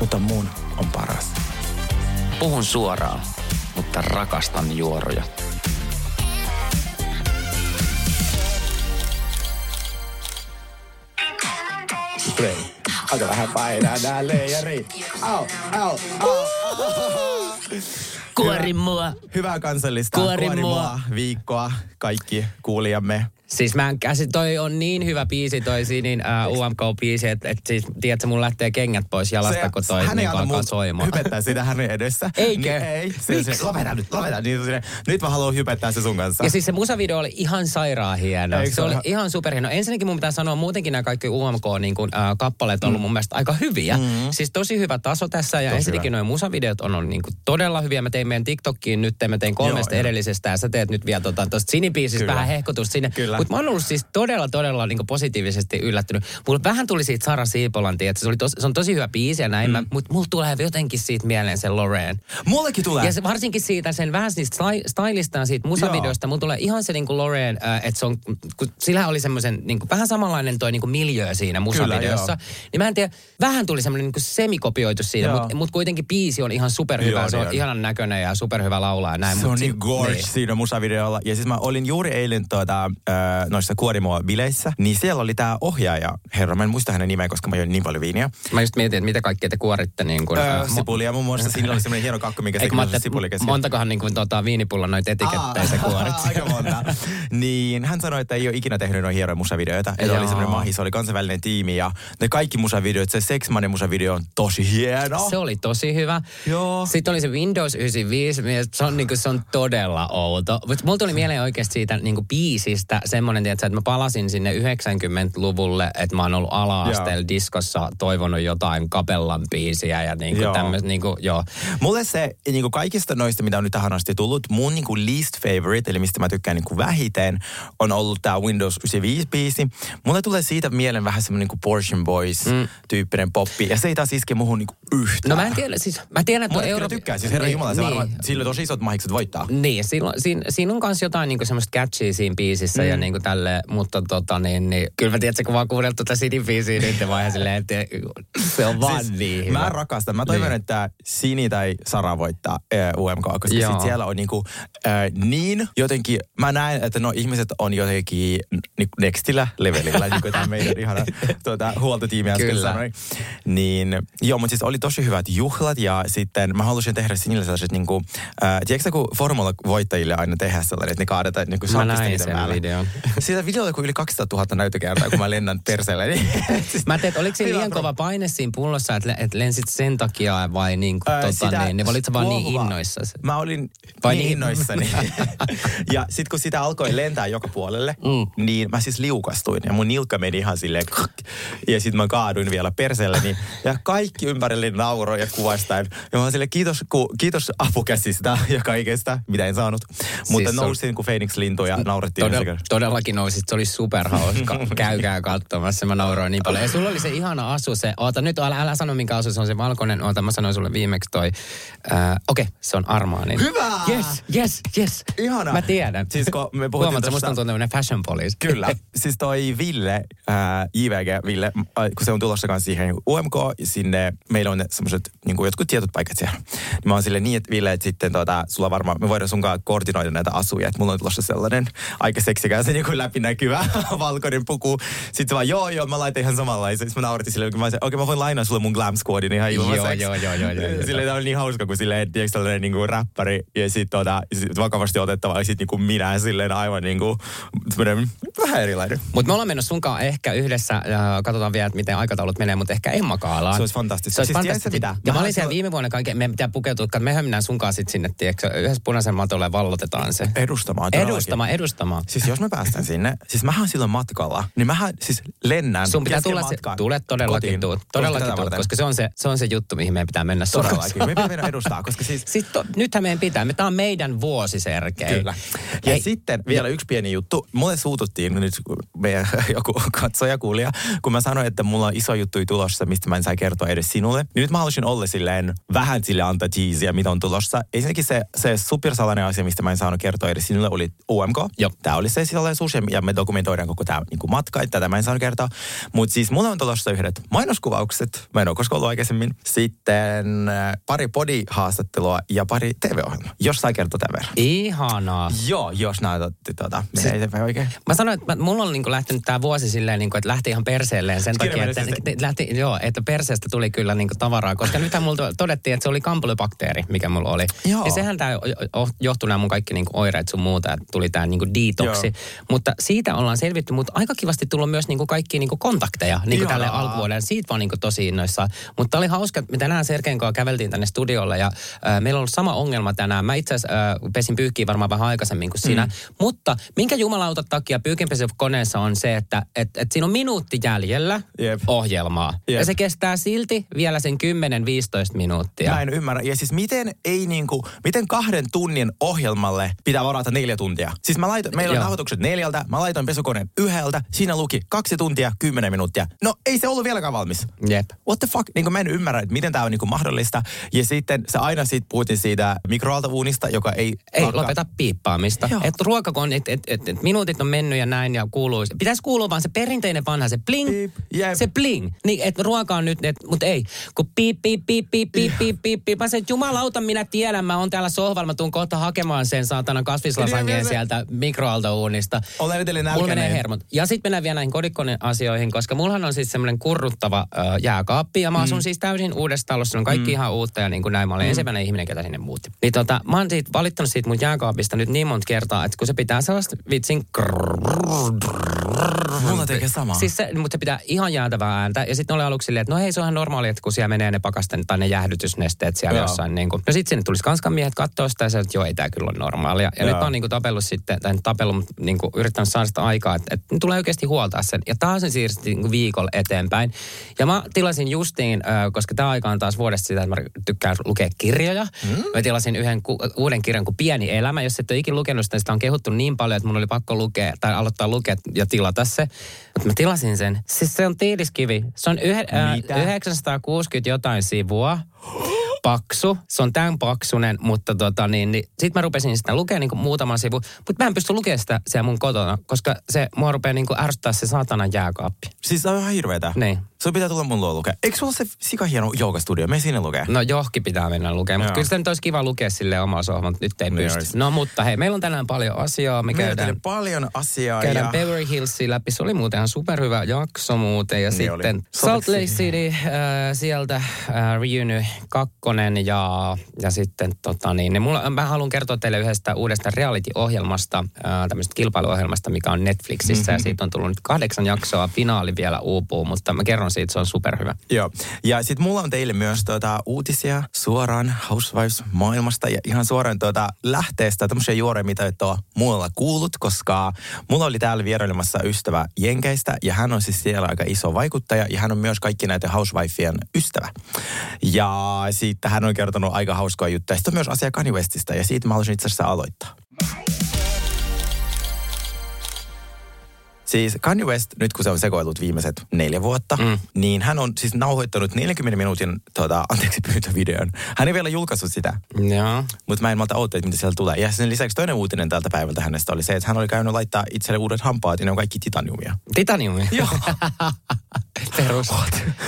mutta mun on paras. Puhun suoraan, mutta rakastan juoroja. Play. Aika vähän painaa nää leijarit. Au, au, au. Kuori mua. Hyvää kansallista Kuori mua. viikkoa kaikki kuulijamme. Siis mä en käsi, toi on niin hyvä biisi toi Sinin uh, UMK-biisi, että et siis, tiedätkö, mun lähtee kengät pois jalasta, kun toi hän niin alkaa soimaan. hypettää sitä hänen edessä. Eikö? Niin, ei. Se, se, lopeta nyt, lopeta. Niin, se, nyt mä haluan hypettää se sun kanssa. Ja siis se musavideo oli ihan sairaan hieno. Eikö se se oli ihan superhieno. Ensinnäkin mun pitää sanoa, muutenkin nämä kaikki UMK-kappaleet niin kappaleet on ollut mun mielestä aika hyviä. Mm. Siis tosi hyvä taso tässä ja Tosi ensinnäkin nuo musavideot on ollut niin kuin todella hyviä. Mä tein meidän TikTokkiin nyt, mä tein kolmesta Joo, edellisestä ja sä teet nyt vielä tota, tuosta Sinibiisistä Kyllä. vähän hehkutusta sinne. Kyllä. Mutta mä oon ollut siis todella, todella niin kuin positiivisesti yllättynyt. Mulla vähän tuli siitä Sara Siipolan, että se, oli tos, se on tosi hyvä biisi ja näin, mm. mutta mulla tulee jotenkin siitä mieleen se Loreen. Mullekin tulee. Ja se, varsinkin siitä sen vähän niistä sty- stylistaan siitä musavideosta, mulla tulee ihan se niinku Loreen, äh, että se on, kun sillä oli semmoisen niinku, vähän samanlainen toi niinku miljö siinä musavideossa. joo. niin mä en tiedä, vähän tuli semmoinen niinku semikopioitu siitä, mutta mut kuitenkin biisi on ihan superhyvä. Joo, se on niin ihanan näköinen ja superhyvä laulaa ja näin. Se on niin gorge siinä musavideolla. Ja siis mä olin juuri eilen tuota, äh, noissa kuorimoa-bileissä, niin siellä oli tää ohjaaja, herra, mä en muista hänen nimeä, koska mä join niin paljon viiniä. Mä just mietin, että mitä kaikkea te kuoritte niin kuin, Öö, sipulia muun muassa, siinä oli semmoinen hieno kakku, mikä se Eikö kyllä ajattelin, sipuli kesken. montakohan niin kuin, tota, viinipullon noita etikettejä se kuorit. Aika monta. niin hän sanoi, että ei ole ikinä tehnyt noin hienoja musavideoita. Että oli semmoinen mahis, oli kansainvälinen tiimi ja ne kaikki musavideot, se Sex Money musavideo on tosi hieno. Se oli tosi hyvä. Joo. Sitten oli se Windows 95, mielestäni se on, niinku, se on todella outo. Mutta mulla tuli mieleen oikeasti siitä niinku, biisistä semmoinen, tiedätkö, että mä palasin sinne 90-luvulle, että mä oon ollut ala-asteella diskossa toivonut jotain kapellan biisiä ja niinku Joo. tämmöistä, niinku, joo. Mulle se niin kuin kaikista noista, mitä on nyt tähän asti tullut, mun niin kuin least favorite, eli mistä mä tykkään niin kuin vähiten, on ollut tämä Windows 95-biisi. Mulle tulee siitä mieleen vähän semmoinen niin kuin Portion Boys-tyyppinen poppi, ja se ei taas iske muhun niin kuin yhtään. No mä en tiedä, siis mä tiedän, että Monet kyllä tykkää, siis herra Jumala, se niin. varmaan, sillä tosi isot mahikset voittaa. Niin, siinä, siinä, siinä on myös jotain niinku semmoista catchyä siinä biisissä mm. ja niinku tälle, mutta tota niin, niin kyllä mä tiedän, että kun mä oon kuunnellut tuota City-biisiä nyt vaan silleen, että se on vaan siis, niin hyvä. Mä rakastan. Mä toivon, Niin. niin. että Sini tai Sara voittaa äh, UMK, koska Joo. sit siellä on niinku, äh, niin jotenkin, mä näen, että no ihmiset on jotenkin n- niinku nextillä levelillä, niin kuin tämä meidän ihana tuota, huoltotiimi äsken Kyllä. sanoi. Niin, joo, mutta siis oli tosi hyvät juhlat ja sitten mä halusin tehdä Sinille sellaiset niinku, äh, tiedätkö sä, kun formula-voittajille aina tehdään sellainen, että ne kaadetaan niinku Mä salkkista näin sen videon. Siitä videolla kuin yli 200 000 näyttökertaa, kun mä lennän perseelle. Niin, Mä teet, oliko siinä liian kova paine siinä pullossa, että, että lensit sen takia vai niin kuin, Öö, tota, sitä niin, niin olit sä vaan niin innoissasi? Mä olin Vai niin niin? innoissani. ja sit kun sitä alkoi lentää joka puolelle, mm. niin mä siis liukastuin. Ja mun nilkka meni ihan silleen Ja sit mä kaaduin vielä perselleni. Ja kaikki ympärille nauroi ja kuvastaen. Ja mä oon silleen, kiitos, ku, kiitos apukäsistä ja kaikesta, mitä en saanut. Mutta Siis se on- nousin kuin Phoenix lintu ja naurettiin. Todella, todellakin nousit, se oli superhauska. Käykää katsomassa, mä nauroin niin paljon. Ja sulla oli se ihana asu, se, oota nyt, älä, älä sano minkä asu, se on se valkoinen, oota mä sanoin sulle viimeksi toi, äh, okei, okay, se on Armaanin. Hyvä! Yes, yes, yes. Ihana. Mä tiedän. Siis kun me puhuttiin Huomaat, sä tosta- musta tuntuu tämmönen fashion police. Kyllä. Siis toi Ville, ää, JVG Ville, äh, kun se on tulossa kanssa siihen UMK, sinne meillä on semmoiset niin jotkut tietyt paikat siellä. Niin mä oon sille niin, että Ville, että sitten tota, sulla varmaan, me voidaan sunkaan koordinoida näitä asuja, että mulla on tulossa sellainen aika seksikäs ja niin kuin läpinäkyvä valkoinen puku. Sitten se vaan, joo, joo, mä laitan ihan samanlaisen. Sitten mä nauretin silleen, kun mä okei, mä voin lainaa sulle mun glam squadin ihan ilmaiseksi. Joo, joo, joo, joo, joo. Silleen tää oli niin hauska, kun silleen, tiedätkö, tällainen niin kuin räppäri ja sitten tota, sit vakavasti otettava ja sitten niin kuin minä silleen aivan niin kuin, vähän erilainen. Mutta me ollaan menossa sunkaan ehkä yhdessä, äh, katsotaan vielä, että miten aikataulut menee, mutta ehkä Emma Kaalaan. Se olisi fantastista. Se olisi Siis tiedätkö mitä? Ja mä olin siellä viime vuonna kaiken, meidän pitää pukeutua, että mehän mennään sunkaan sit sinne, tiedätkö, yhdessä punaisen matolla ja vallotetaan se. Edustamaan. todellakin. Edustamaan, edustamaan. Siis jos me päästään sinne, siis mähän silloin matkalla, niin mähän siis lennän Sun pitää tulla, se, tulet todellakin Tätä todellakin tuut, varten. koska se on se, se on se juttu, mihin meidän pitää mennä Todellakin. Me pitää mennä edustaa, koska siis... Siis to, nythän meidän pitää, me, tää on meidän vuosi, Sergei. Kyllä. Ja Hei, sitten vielä yksi pieni juttu. Mulle suututtiin nyt meidän joku katsoja kuulija, kun mä sanoin, että mulla on iso juttu tulossa, mistä mä en saa kertoa edes sinulle. Niin nyt mä haluaisin olla silleen vähän sille antaa teasiä, mitä on tulossa. Ensinnäkin se, se supersalainen asia, mistä mä en saanut kertoa edes sinulle, oli UMK. Joo. Tämä oli se salaisuus ja- ja me dokumentoidaan koko tämä niin kuin matka, että tätä mä en saanut kertoa. Mutta siis mulla on tulossa yhdet mainoskuvaukset. Mä en ole koskaan ollut aikaisemmin. Sitten äh, pari podi-haastattelua ja pari TV-ohjelmaa. Jos saa kertoa tämän verran. Ihanaa. Joo, jos näytätte tuota, menee eteenpäin oikein. Mä sanoin, että mä, mulla on niinku lähtenyt tämä vuosi silleen, niinku, että lähti ihan perseelleen sen takia, että, että lähti, joo, että perseestä tuli kyllä niinku tavaraa, koska nythän mulla to- todettiin, että se oli kampylybakteeri, mikä mulla oli. Joo. Ja sehän tämä johtuu nämä mun kaikki niinku oireet sun muuta, että tuli tämä niinku detoksi. Joo. Mutta siitä ollaan selvitty, mutta aika kivasti tullut myös niinku kaikki niinku kontakteja niinku tälle alkuvuodelle. Siitä vaan niinku tosi innoissaan. Mutta oli hauska, että me tänään Sergeen kanssa käveltiin tänne studiolle ja äh, meillä on ollut sama ongelma tänään. Mä itse asiassa äh, pesin pyyhkiä varmaan vähän aikaisemmin kuin sinä. Mm. Mutta minkä jumalauta takia pyykinpesukoneessa on se, että et, et siinä on minuutti jäljellä Jep. ohjelmaa. Jep. Ja se kestää silti vielä sen 10-15 minuuttia. Mä en ymmärrä. Ja siis miten ei niinku, miten kahden tunnin ohjelmalle pitää varata neljä tuntia? Siis mä laitoin, meillä on nauhoitukset neljältä, mä laitoin pesukoneen yhdeltä, siinä luki kaksi tuntia, kymmenen minuuttia. No ei se ollut vieläkään valmis. Jep. What the fuck? Niin mä en ymmärrä, että miten tämä on niin mahdollista. Ja sitten se aina siitä puhuttiin siitä mikroaaltouunista, joka ei... Ei lakkaa. lopeta piippaamista. Joo. Et kun et, et, et, et minuutit on mennyt ja näin ja kuuluu. Pitäisi kuulua vaan se perinteinen vanha, se bling. Piip, jep. se bling. Niin, että ruoka on nyt, et, mutta ei. Kun piip, piip, piip, piip, piip, piip, piip, piip. Mä sen, että jumalauta, minä tiedän, mä oon täällä sohvalla, mä tuun kohta hakemaan sen saatana kasvislasanjeen Niin, sieltä mikroaaltouunista. Olen edelleen Mulla menee hermot. Ja sitten mennään vielä näihin kodikone asioihin, koska mullahan on siis semmoinen kurruttava ö, jääkaappi. Ja mä asun siis täysin uudessa talossa. On kaikki ihan uutta ja niin kuin näin. Mä olen ensimmäinen ihminen, ketä sinne muutti. Niin tota, mä oon siitä, valittanut siitä mun jääkaapista nyt niin monta kertaa, että kun se pitää sellaista vitsin... Mulla tekee sama. Siis se, mutta se pitää ihan jäätävää ääntä. Ja sitten oli aluksi silleen, että no hei, se on ihan normaali, että kun siellä menee ne pakasten tai ne jäähdytysnesteet siellä Joo. jossain. Niin kuin. No sitten sinne tulisi kanskan miehet katsoa sitä ja se, että joo, ei tämä kyllä ole normaalia. Ja Joo. nyt mä oon niin kuin tapellut sitten, tai tapellut, mutta niin kuin yrittänyt saada sitä aikaa, että, että tulee oikeasti huoltaa sen. Ja taas se siirsi niin viikolla eteenpäin. Ja mä tilasin justiin, äh, koska tämä aika on taas vuodesta sitä, että mä tykkään lukea kirjoja. Mm. Mä tilasin yhden ku, uuden kirjan kuin Pieni elämä. Jos et ole ikinä lukenut sitä, niin sitä on kehuttu niin paljon, että mun oli pakko lukea tai aloittaa lukea ja tilata se. Mutta mä tilasin sen. Siis se on tiiliskivi. Se on yhe, äh, Mitä? 960 jotain sivua. Paksu. Se on tämän paksunen, mutta tota niin, niin sit mä rupesin sitä lukemaan niin muutaman sivu. Mutta mä en pysty lukemaan sitä siellä mun kotona, koska se mua rupeaa niin ärsyttää se saatana jääkaappi. Siis se on ihan hirveetä. Niin. Sun pitää tulla mun luo lukea. Eikö sulla ole se sika hieno joogastudio? Me sinne lukee. No johki pitää mennä lukemaan, mutta kyllä sitä nyt olisi kiva lukea sille omaa sohvan, mutta nyt ei Niin pysty. olisi. No mutta hei, meillä on tänään paljon asiaa. Me Meillä käydään, paljon asiaa. käydään ja... Beverly Hillsia läpi. Se oli muuten ihan superhyvä jakso muuten. Ja Niin oli. sitten Sopiks Salt Lake? City, äh, sieltä äh, Reunion 2 ja, ja sitten tota niin, niin mulla, mä haluan kertoa teille yhdestä uudesta reality-ohjelmasta, äh, tämmöisestä kilpailuohjelmasta, mikä on Netflixissä. Mhm. Ja siitä on tullut nyt kahdeksan jaksoa, finaali vielä uupuu, mutta mä kerron siitä, se on superhyvä. Joo. Ja sitten mulla on teille myös tuota, uutisia suoraan Housewives-maailmasta ja ihan suoraan tuota, lähteestä tämmöisiä juoreja, mitä et ole muualla kuullut, koska mulla oli täällä vierailemassa ystävä Jenkeistä ja hän on siis siellä aika iso vaikuttaja ja hän on myös kaikki näiden Housewifeien ystävä. Ja sitten hän on kertonut aika hauskaa juttuja. Sitten on myös asia Kanye Westistä ja siitä mä haluaisin itse asiassa aloittaa. Siis Kanye West, nyt kun se on sekoillut viimeiset neljä vuotta, mm. niin hän on siis nauhoittanut 40 minuutin tota, anteeksi pyyntövideon. Hän ei vielä julkaissut sitä, Joo. mutta mä en malta odottaa, että mitä sieltä tulee. Ja sen lisäksi toinen uutinen tältä päivältä hänestä oli se, että hän oli käynyt laittaa itselle uudet hampaat ja ne on kaikki titaniumia. Titaniumi. Joo. Perus.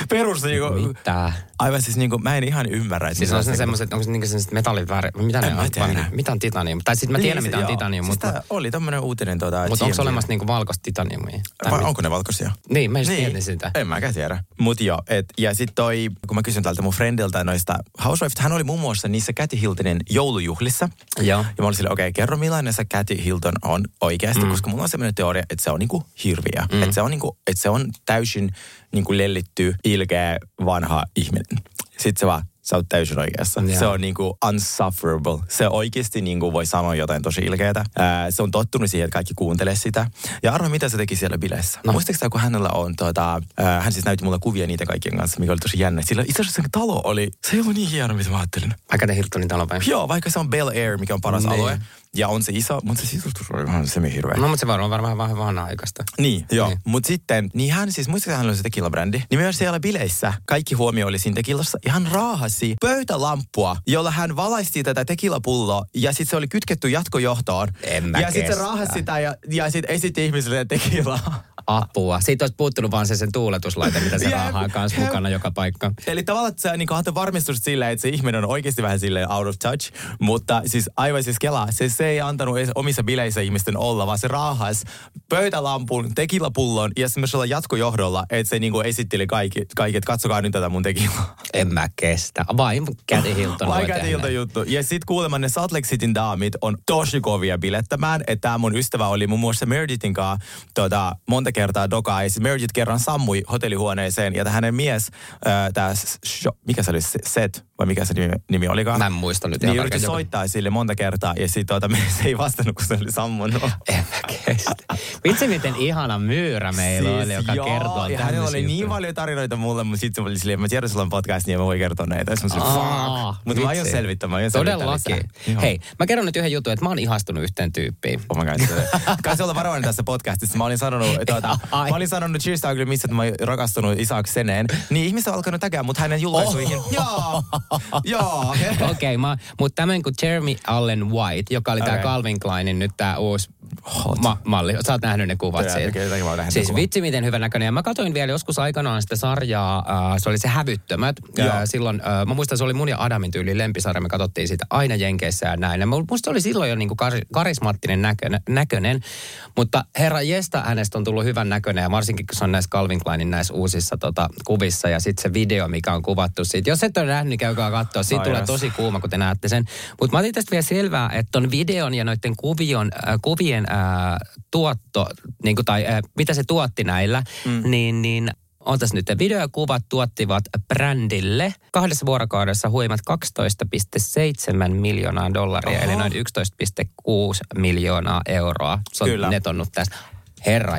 Perus niinku, Mitä? aivan siis niinku, mä en ihan ymmärrä. Että Siis on se niinku- semmoiset, onko se niinku semmoiset metalliväri, mitä ne En mä on? tiedä. Mitä on titanium? Tai sitten mä tiedän, Niin, mitä on joo. titanium, siis mutta, oli tämmöinen uutinen tota, mutta onko olemassa niinku valkoista titaniumia? Vai mit- onko ne valkoisia? Niin, mä just mietin sitä. En mäkään tiedä. Mut joo, et, ja sitten toi, kun mä kysyn tältä mun friendiltä noista Housewives, hän oli muun muassa niissä Kathy Hiltonin joulujuhlissa. Joo. Ja mä olin silleen, okei, okay, kerro millainen se Kathy Hilton on oikeasti, mm. koska mulla on sellainen teoria, että se on niinku hirviä. Mm. Että se on, niinku, että se on täysin niinku lellitty, ilkeä, vanha ihminen. sit se vaan, sä oot täysin oikeassa. Joo. Se on niinku unsufferable. Se oikeasti niinku voi sanoa jotain tosi ilkeätä. Ää, se on tottunut siihen, että kaikki kuuntelee sitä. Ja arvo, mitä se teki siellä bileissä. No. Muistatko sä, kun hänellä on, tota, ää, hän siis näytti mulle kuvia niitä kaikkien kanssa, mikä oli tosi jännä. Sillä itse asiassa se talo oli, se ei ollut niin hieno, mitä mä ajattelin. Aika te Hiltonin talo päin. Joo, vaikka se on Bel Air, mikä on paras Niin. alue. Ja on se iso, mutta se sisustus oli vähän semi-hirveä. No, mutta se varmaan varmaan vähän vanha-aikaista. Niin, joo. Niin. Mutta sitten, niin hän siis, muistatko hän oli se tequila-brändi? Niin myös siellä bileissä kaikki huomio oli siinä tequilassa. Ja hän raahasi pöytälampua, jolla hän valaisti tätä tequila-pulloa. Ja sitten se oli kytketty jatkojohtoon. En mä ja sitten se raahasi sitä ja, ja sitten esitti ihmisille tequilaa. Apua. Siitä olisi puuttunut vaan se sen tuuletuslaite, mitä se raahaa kanssa mukana joka paikka. Eli tavallaan että sä niin antoi varmistusta silleen, että se ihminen on oikeasti vähän silleen out of touch. Mutta siis aivan siis kelaa, se, se ei antanut edes omissa bileissä ihmisten olla, vaan se raahas pöytälampun, tekilapullon ja semmoisella jatkojohdolla, että se niin esitteli kaikki, kaikki, että katsokaa nyt tätä mun tekilaa. En mä kestä. Vain Käti Hilton voi Aika tehdä. ilta juttu. Ja sit kuulemma ne Salt Lake Cityn daamit on tosi kovia bilettämään. Että tää mun ystävä oli muun muassa Meredithin kanssa tota, monta kertaa dokaa. Ja Meredith kerran sammui hotellihuoneeseen. Ja hänen mies, äh, tää, mikä se oli, Se- Seth, vai mikä se nimi, nimi olikaan? Mä en muista nyt Niin joka- soittaa sille monta kertaa. Ja sit tota, se ei vastannut, kun se oli sammunut. En mä kestä. Vitsi, miten ihana myyrä meillä oli, joka Siis joo, kertoo ja hänellä oli niin paljon tarinoita mulle, mutta sitten se oli silleen, mä tiedän, sulla on podcast, niin mä voin kertoa näitä. Mä olin, Aa, fuck. Mutta mä aion selvittää, mä aion Todellakin. Hei, mä kerron nyt yhden jutun, että mä oon ihastunut yhteen tyyppiin. Oh my god. Kansi olla varovainen tässä podcastissa. Mä olin sanonut, tuota, mä olin sanonut Cheers missä, mä oon rakastunut Isaac Seneen. Niin ihmiset on alkanut tägää mut hänen julkaisuihin. Oh. Joo, joo. Okei, okay, mutta tämmöinen kuin Jeremy Allen White, joka oli okay. tämä. Calvin Kleinin nyt tämä uusi ma- malli. Sä oot nähnyt ne kuvat Tiedän, siitä. kyllä, jotakin mä Siis ne kuvat. vitsi miten hyvän näköinen. Ja mä katsoin vielä joskus aikanaan sitä sarjaa, äh, se oli se Hävyttömät. Joo. Äh, silloin, äh, mä muistan se oli mun ja Adamin tyyli lempisarja, me katsottiin sitä aina Jenkeissä ja näin. Ja mu- musta se oli silloin jo niinku kar- karismaattinen näköinen, näköinen. Mutta herra Jesta hänestä on tullut hyvän näköinen ja varsinkin kun se on näissä Calvin Kleinin näissä uusissa tota, kuvissa ja sitten se video, mikä on kuvattu siitä. Jos et ole nähnyt, niin käykää katsoa. Siitä tulee tosi kuuma, kun te näette sen. Mutta mä otin tästä vielä selvää, että ton videon ja noiden kuvion, äh, kuvien äh, tuotto, niin kuin, tai äh, mitä se tuotti näillä, mm. niin, niin Ootas nyt, video ja kuvat tuottivat brändille kahdessa vuorokaudessa huimat 12,7 miljoonaa dollaria, Oho. eli noin 11,6 miljoonaa euroa. Se on Kyllä. netonnut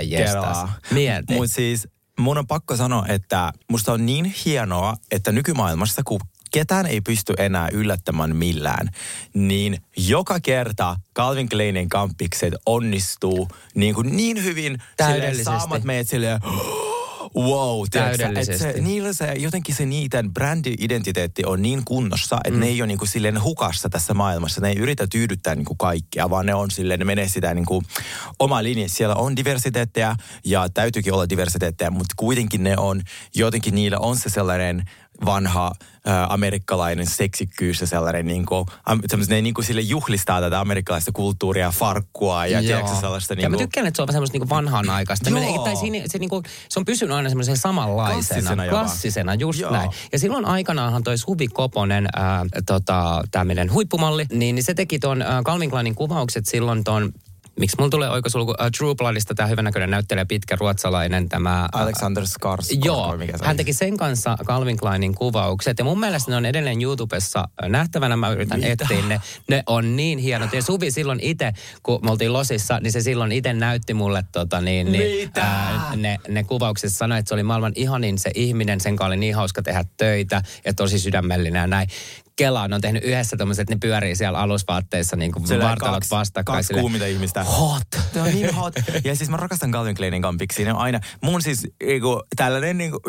jestas. Kelaa. Mieti. Mutta siis mun on pakko sanoa, että musta on niin hienoa, että nykymaailmassa, kun ketään ei pysty enää yllättämään millään, niin joka kerta Calvin Kleinin kampikset onnistuu niin, kuin niin hyvin silleen, Täydellisesti. saamat meidät silleen, wow, sä, että se, Täydellisesti. niillä se, jotenkin se niiden brändi-identiteetti on niin kunnossa, että mm. ne ei ole niinku silleen hukassa tässä maailmassa. Ne ei yritä tyydyttää niinku kaikkia, vaan ne on silleen, ne menee sitä niinku oma linja. Siellä on diversiteetteja ja täytyykin olla diversiteetteja, mutta kuitenkin ne on, jotenkin niillä on se sellainen vanha ä, amerikkalainen seksikkyys ja sellainen am, semmos- ne niinku sille juhlistaa tätä amerikkalaista kulttuuria, farkkua ja tiedätkö sellaista Ja niinku... mä tykkään, että se on semmoista niinku vanhanaikaista. Joo. Tai siinä, se, niinku, se on pysynyt aina semmoisen samanlaisena. Klassisena. Klassisena, just Joo. näin. Ja silloin aikanaanhan toi Suvi Koponen, ää, tota, tämä meidän huippumalli, niin, niin se teki ton ää, Calvin Kleinin kuvaukset silloin ton Miksi mulla tulee oikosulku? Uh, True Bloodista tämä hyvän näköinen näyttelijä, pitkä ruotsalainen tämä... Alexander Skarsgård, Joo, mikä se hän teki sen kanssa Calvin Kleinin kuvaukset. Ja mun mielestä ne on edelleen YouTubessa nähtävänä. Mä yritän Mitä? etsiä ne. Ne on niin hienot. Ja Suvi silloin itse, kun me oltiin Losissa, niin se silloin itse näytti mulle tota, niin, niin, Mitä? ne, ne kuvaukset. Sanoi, että se oli maailman ihanin se ihminen. Sen kanssa oli niin hauska tehdä töitä ja tosi sydämellinen ja näin. Kela ne on tehnyt yhdessä tommoset, että ne pyörii siellä alusvaatteissa niin kuin vartalot kaksi- vastakkain. Kaksi kuuminta ihmistä. Hot. Se on niin hot. Ja siis mä rakastan Calvin Kleinin kampiksi. Ne on aina, mun siis eiku, tällainen, niinku,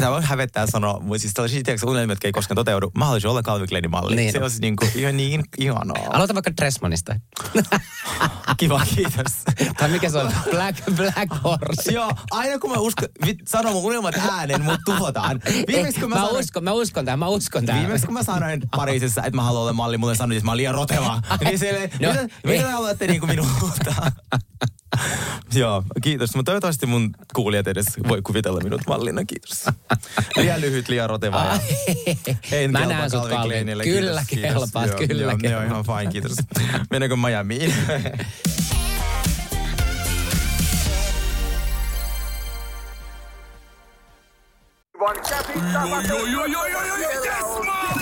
tämä on hävettää sanoa, mutta siis tällaisia tiedätkö, unelmia, jotka ei koskaan toteudu. Mä haluaisin olla Calvin Kleinin malli. Niin. Se olisi niinku, ihan niin ihanaa. Aloita vaikka Dressmanista. Kiva, kiitos. tai mikä se on? Black, Black Horse. Joo, aina kun mä uskon, sanon mun unelmat ääneen, mut tuhotaan. Viimeksi kun mä, mä, sanoin, uskon, mä uskon tämän, mä uskon tämän. Viimeksi kun mä sanoin Pariisissa, että mä haluan olla malli, mulle sanoin, että mä oon liian roteva. Niin silleen, No, mitä, mitä ei. te haluatte niinku minulta? Joo, kiitos. Mutta toivottavasti mun kuulijat edes voi kuvitella minut mallina, kiitos. Liian lyhyt, liian roteva. Ja en Mä näen sut. Kleinille, Kyllä kiitos, kiitos. kelpaat, Joo, kyllä joo, Ne on kelpaat. ihan fine, kiitos. Mennäänkö Miamiin? Joo, joo, joo, joo, joo, yes,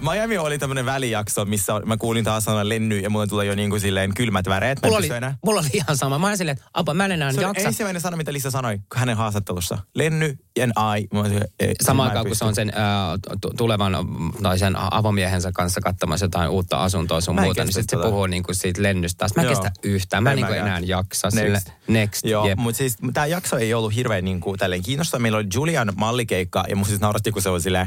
Miami oli tämmöinen välijakso, missä mä kuulin taas sanan lenny ja mulle tulee jo niin kuin silleen kylmät väreet. Mä Mulla oli, enää. mulla oli ihan sama. Mä olin silleen, että apa, mä en enää jaksa. ensimmäinen sana, mitä Lisa sanoi hänen haastattelussa. Lenny and I. Eh, Samaan aikaan, kun se on sen tu- tulevan tai sen avomiehensä kanssa katsomassa jotain uutta asuntoa sun Mä muuta, niin sitten se tota. puhuu niin kuin siitä lennystä. taas. Mä en kestä yhtään. Mä en niin kuin enää jaksa. Next. Sille, next. Joo, jep. mutta siis tämä jakso ei ollut hirveän niin kuin, tälleen kiinnostava. Meillä oli Julian mallikeikka ja mun siis nauratti, kun se oli silleen,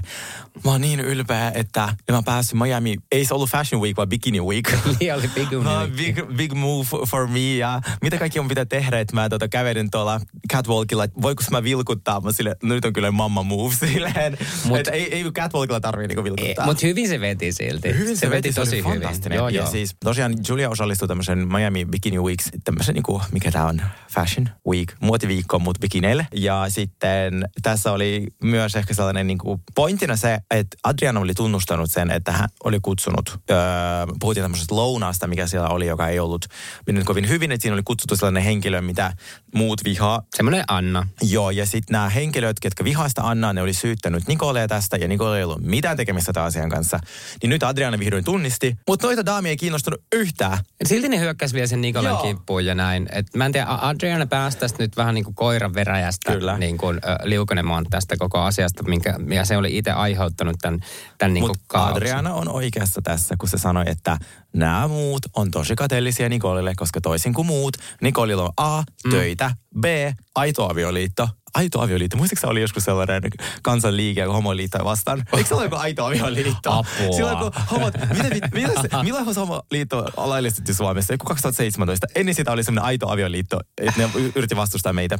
mä oon niin ylpeä, että mä oon päässyt Miami. Ei se ollut Fashion Week, vaan Bikini Week. Niin oli big No, big, big move for me ja mitä kaikki on pitää tehdä, että mä tota, kävelin tuolla catwalkilla, että voiko mä vilkuttaa, mä sille, no nyt on kyllä mamma move silleen, Mut- ei, ei catwalkilla tarvii niinku vilkuttaa. Mutta hyvin se veti silti. Hyvin se, veti, se tosi oli hyvin. Joo, ja joo. siis tosiaan Julia osallistui tämmöisen Miami Bikini Weeks, tämmöisen niinku, mikä tämä on, Fashion Week, muotiviikko, mutta bikineille. Ja sitten tässä oli myös ehkä sellainen niinku pointtina se, että Adriana oli tunnustanut sen, että hän oli kutsunut, öö, puhuttiin tämmöisestä lounaasta, mikä siellä oli, joka ei ollut mennyt kovin hyvin, että siinä oli kutsuttu sellainen henkilö, mitä muut vihaa. Semmoinen Anna. Joo, ja sitten nämä henkilöt, ketkä vihaista Annaa, ne oli syyttänyt Nikolea tästä, ja Nikole ei ollut mitään tekemistä tämän asian kanssa. Niin nyt Adriana vihdoin tunnisti, mutta noita daamia ei kiinnostunut yhtään. Silti ne hyökkäs vielä sen Nikolan Joo. kimppuun ja näin. Et mä en tiedä, Adriana pääsi tästä nyt vähän niin kuin koiran veräjästä Kyllä. niin kuin, ö, liukenemaan tästä koko asiasta, minkä, mikä se oli itse aiheuttanut tämän, tämän niin kuin. Adriana on oikeassa tässä, kun se sanoi, että nämä muut on tosi kateellisia Nikolille, koska toisin kuin muut, Nikolilla on A, töitä, B, aito avioliitto. Aito avioliitto. Muistatko oli joskus sellainen kansanliike homoliittoja vastaan? Eikö se ole joku aito avioliitto? Apua. Silloin kun homot, mitä, mitä, mitä se, milloin se homoliitto laillistettiin Suomessa? Joku 2017. Ennen sitä oli sellainen aito avioliitto, että ne yritti vastustaa meitä.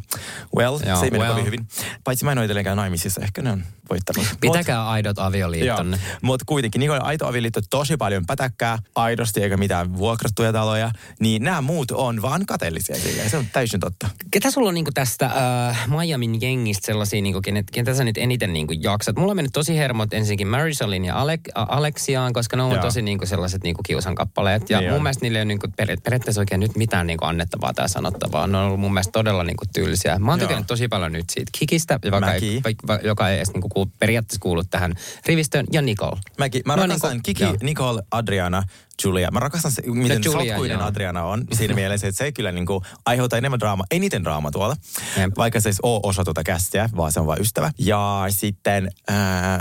Well, Joo, se ei mene well. kovin hyvin. Paitsi mä en ole edelleenkään naimisissa, ehkä ne on voittanut. Mut- Pitäkää aidot avioliittonne. mutta kuitenkin Nikola aito avioliitto tosi paljon pätäkkää, aidosti eikä mitään vuokrattuja taloja, niin nämä muut on vaan kateellisia. Se on täysin totta. Ketä sulla on niinku tästä äh, Miamin jengistä sellaisia, niinku, kenet, ketä sä nyt eniten niinku jaksat? Mulla on mennyt tosi hermot ensinnäkin Marisolin ja Alek, a, Alexiaan, koska ne on Joo. tosi niinku sellaiset niinku kiusankappaleet. Ja Niin mun on. mielestä niille ei ole niinku per, periaatteessa oikein nyt mitään niinku annettavaa tai sanottavaa. Ne on ollut mun mielestä todella niinku tylsiä. Mä oon Joo. tykännyt tosi paljon nyt siitä Kikistä, joka ei, va- joka ei edes niinku kuulu, periaatteessa kuulu tähän rivistöön, ja Nicole. Mäkin, mä No rakastan niinku- Kiki, joo. Nicole, Adriana, Julia. Mä rakastan se, miten Julia, sotkuinen joo. Adriana on siinä mielessä, että se kyllä niin kuin aiheuttaa enemmän draamaa, eniten draamaa tuolla. Jep. Vaikka se ei ole osa tuota kästiä, vaan se on vain ystävä. Ja sitten äh,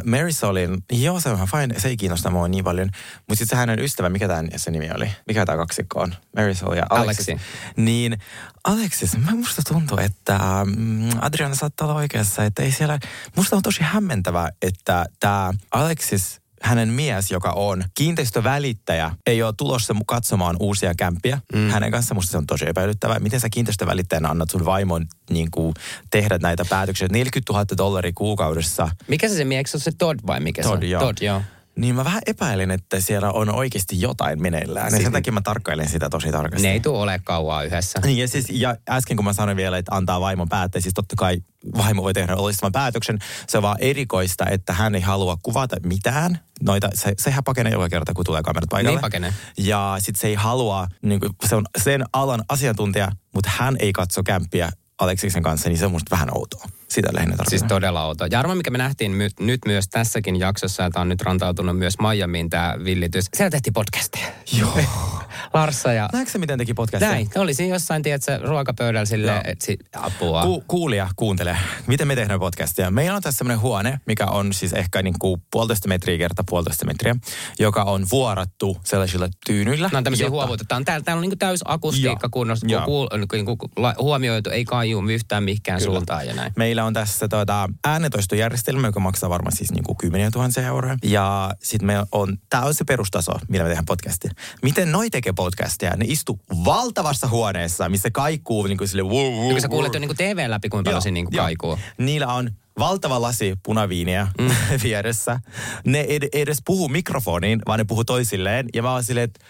Marisolin, joo se on ihan fine, se ei kiinnosta mua niin paljon. Mutta sitten se hänen ystävä, mikä tämän se nimi oli? Mikä tämä kaksikko on? Marisol ja Alexis. Alexi. Niin Alexis, mä musta tuntuu, että mm, Adriana saattaa olla oikeassa, että ei siellä, musta on tosi hämmentävää, että tämä Alexis hänen mies, joka on kiinteistövälittäjä, ei ole tulossa mu- katsomaan uusia kämpiä. Mm. Hänen kanssa musta se on tosi epäilyttävää. Miten sä kiinteistövälittäjänä annat sun vaimon niin kuin, tehdä näitä päätöksiä? 40 000 dollaria kuukaudessa. Mikä se se mies, Eikö se se Todd vai mikä Todd, se on? joo. Todd, joo. Niin mä vähän epäilen, että siellä on oikeasti jotain meneillään. Siis... Ja sen takia mä tarkkailen sitä tosi tarkasti. Ne ei tule ole kauaa yhdessä. Niin ja, siis, ja äsken kun mä sanoin vielä, että antaa vaimon päättää, siis totta kai vaimo voi tehdä ollistavan päätöksen. Se on vaan erikoista, että hän ei halua kuvata mitään. Noita, se, sehän pakenee joka kerta, kun tulee kamerat paikalle. Niin pakenee. Ja sitten se ei halua, niin kuin, se on sen alan asiantuntija, mutta hän ei katso kämppiä Aleksiksen kanssa, niin se on musta vähän outoa. Sitä lähinnä tarkoitan. Siis todella outo. Ja arvo, mikä me nähtiin my- nyt myös tässäkin jaksossa, ja tämä on nyt rantautunut myös Miamiin tämä villitys. Siellä tehtiin podcasteja. Joo. Larssa ja... Näetkö miten teki podcastia? Näin, ne oli siinä jossain, tiedätkö, ruokapöydällä silleen, Joo. että si- apua. Ku, kuulija, kuuntele. Miten me tehdään podcastia? Meillä on tässä semmoinen huone, mikä on siis ehkä niin kuin puolitoista metriä kertaa puolitoista metriä, joka on vuorattu sellaisilla tyynyillä. Nämä on tämmöisiä jotta- huovutetaan. Täällä, täällä on niinku täys akustiikka kunnossa, kuul, niinku, ku, la- huomioitu, ei kaiju yhtään mihinkään suuntaan ja näin. Meillä on tässä tota, äänetoistojärjestelmä, joka maksaa varmaan siis niin kuin kymmeniä tuhansia euroa. Ja sitten me on, tämä on se perustaso, millä me tehdään podcastia. Miten noi tekee podcastia? Ne istu valtavassa huoneessa, missä kaikuu niin kuin sille wow, Kun sä kuulet jo niinku TV läpi, kuinka paljon siinä niinku Joo. kaikuu. Niillä on valtava lasi punaviiniä mm. vieressä. Ne ei ed- edes puhu mikrofoniin, vaan ne puhuu toisilleen. Ja mä oon silleen, että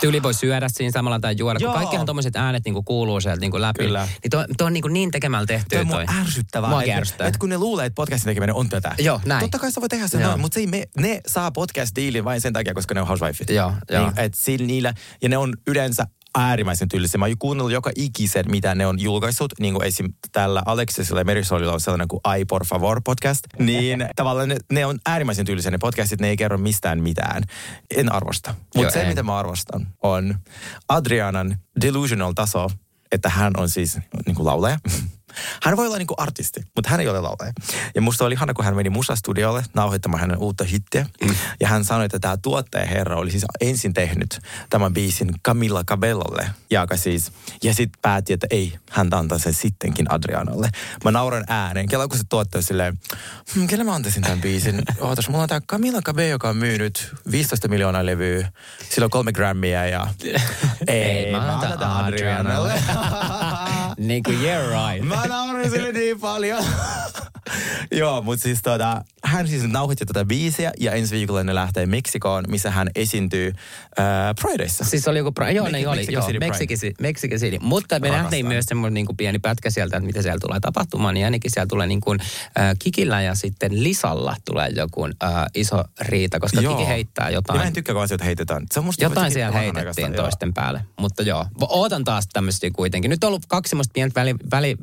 Tyyli voi syödä siinä samalla tai juoda, Joo. kun kaikkihan tommoset äänet niinku kuuluu sieltä niinku läpi. Kyllä. Niin toi, toi on niinku niin tekemällä tehty Toi on toi. mua ärsyttävää. Mua ärsyttää. et kun ne luulee, että podcastin tekeminen on tätä. Joo, näin. Totta kai sä voi tehdä sen noin, mutta se ei me, ne saa podcast-diilin vain sen takia, koska ne on housewifeit. Joo, joo. Niin, et sillä niillä, ja ne on yleensä äärimmäisen tyylisiä. Mä oon kuunnellut joka ikisen, mitä ne on julkaissut. Niin kuin esim. tällä Alexisilla ja Merisolilla on sellainen kuin Ai por favor podcast. Niin tavallaan ne, ne on äärimmäisen tyylisiä ne podcastit. Ne ei kerro mistään mitään. En arvosta. Mutta se, en. mitä mä arvostan, on Adrianan delusional taso, että hän on siis niin kuin laulaja. Hän voi olla niin kuin artisti, mutta hän ei ole laulaja. Ja musta oli ihana, kun hän meni musastudiolle nauhoittamaan hänen uutta hittiä. Mm. Ja hän sanoi, että tämä tuottajaherra oli siis ensin tehnyt tämän biisin Camilla Cabellolle. Ja, siis, ja sitten päätti, että ei, hän antaa sen sittenkin Adrianalle. Mä nauran ääneen. Kello kun se tuottaja silleen, hm, kelle mä antaisin tämän biisin? Ootas, mulla on tämä Camilla Cabello, joka on myynyt 15 miljoonaa levyä. Sillä on kolme grammia ja... ei, mä annan annan Adrianalle. niin kuin yeah right. Mä naurin sille niin paljon. Joo, mutta siis tota, hän siis nauhoitti tätä biisiä ja ensi viikolla ne lähtee Meksikoon, missä hän esiintyy äh, Prideissa. Siis oli joku, joo, Mek- ne oli, Mexico joo, City Pride. Mexico. Mutta me Rakastan. nähtiin myös semmoinen niin pieni pätkä sieltä, että mitä siellä tulee tapahtumaan, niin ainakin siellä tulee niin kuin, äh, Kikillä ja sitten Lisalla tulee joku äh, iso riita, koska Joo. Kiki heittää Ja jotain. mä en tykkää, kun asioita heitetään. Se on musta Jotain siellä heitettiin joo. toisten päälle. Mutta joo, ootan taas tämmöistä kuitenkin. Nyt on ollut kaksi semmoista pientä väli,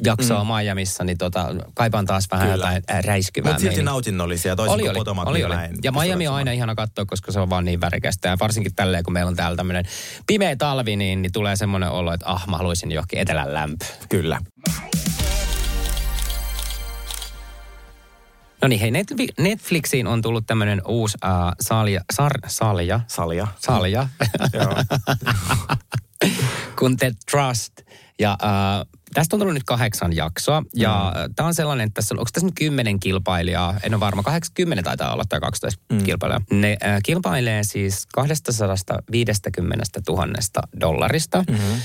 välijaksoa mm. Miamiissa, niin tota, kaipaan taas vähän Kyllä. jotain äh, räiskyvää Mutta silti nautinnollisia, toisin Oli, kuin oli, Potomac, oli, oli. mä en Ja Miami on aina ihana katsoa, koska se on vaan niin värikästä. Ja varsinkin tälleen, kun meillä on täällä tämmöinen pimeä talvi, niin, niin tulee semmoinen olo, että ah, mä haluaisin johonkin etelän lämpö. Kyllä. No niin, hei, Netfli- Netflixiin on tullut tämmöinen uusi äh, salja, sar, salja, Salja. salja, Joo. kun The Trust. Ja äh, tästä on tullut nyt kahdeksan jaksoa. Ja mm. tämä on sellainen, että tässä on, onko tässä nyt kymmenen kilpailijaa? En ole varma, 80 taitaa olla tai 12 mm. kilpailijaa. Ne äh, kilpailee siis 250 000 dollarista. Mm-hmm.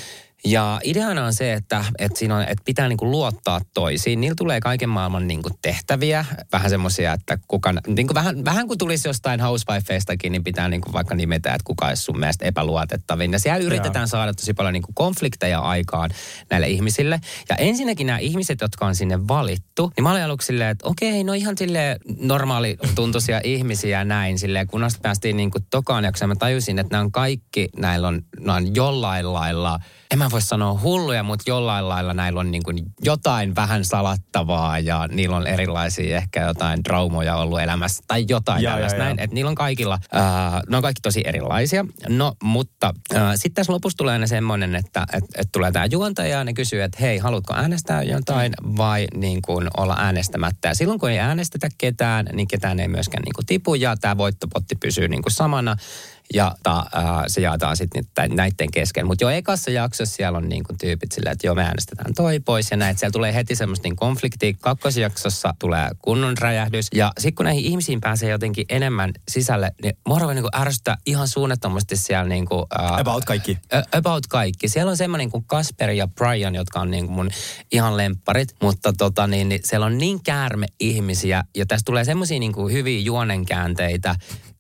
Ja ideana on se, että, että, siinä on, että pitää niinku luottaa toisiin. Niillä tulee kaiken maailman niinku tehtäviä. Vähän semmoisia, että kuka, niinku vähän, vähän kuin tulisi jostain housewifeistakin, niin pitää niinku vaikka nimetä, että kuka olisi sun mielestä epäluotettavin. Ja siellä yritetään saada tosi paljon niinku konflikteja aikaan näille ihmisille. Ja ensinnäkin nämä ihmiset, jotka on sinne valittu, niin mä olin aluksi silleen, että okei, no ihan sille normaali tuntuisia ihmisiä näin. Silleen, kun päästiin niinku tokaan jaksoon, mä tajusin, että nämä on kaikki, näillä on, nämä on jollain lailla en mä voi sanoa hulluja, mutta jollain lailla näillä on niin kuin jotain vähän salattavaa ja niillä on erilaisia ehkä jotain traumoja ollut elämässä tai jotain Ja, tällaista ja, ja. näin. Että niillä on kaikilla, äh, ne on kaikki tosi erilaisia. No, mutta äh, sitten tässä lopussa tulee aina semmoinen, että et, et tulee tämä juontaja ja ne kysyy, että hei, haluatko äänestää jotain vai niin kuin olla äänestämättä. Ja silloin kun ei äänestetä ketään, niin ketään ei myöskään niin kuin tipu ja tämä voittopotti pysyy niin kuin samana ja ta, ää, se jaetaan sitten näiden kesken. Mutta jo ekassa jaksossa siellä on niinku tyypit silleen, että joo me äänestetään toi pois ja näin. Siellä tulee heti semmoista niin konfliktia. Kakkosjaksossa tulee kunnon räjähdys. Ja sitten kun näihin ihmisiin pääsee jotenkin enemmän sisälle, niin mua alkoi niinku ärsyttää ihan suunnattomasti siellä niinku... Ää, About kaikki. Ö- About kaikki. Siellä on semmoinen kuin Kasper ja Brian, jotka on niin kuin mun ihan lempparit, mutta tota niin, niin siellä on niin käärme ihmisiä ja tässä tulee semmoisia niin kuin hyviä juonenkäänteitä,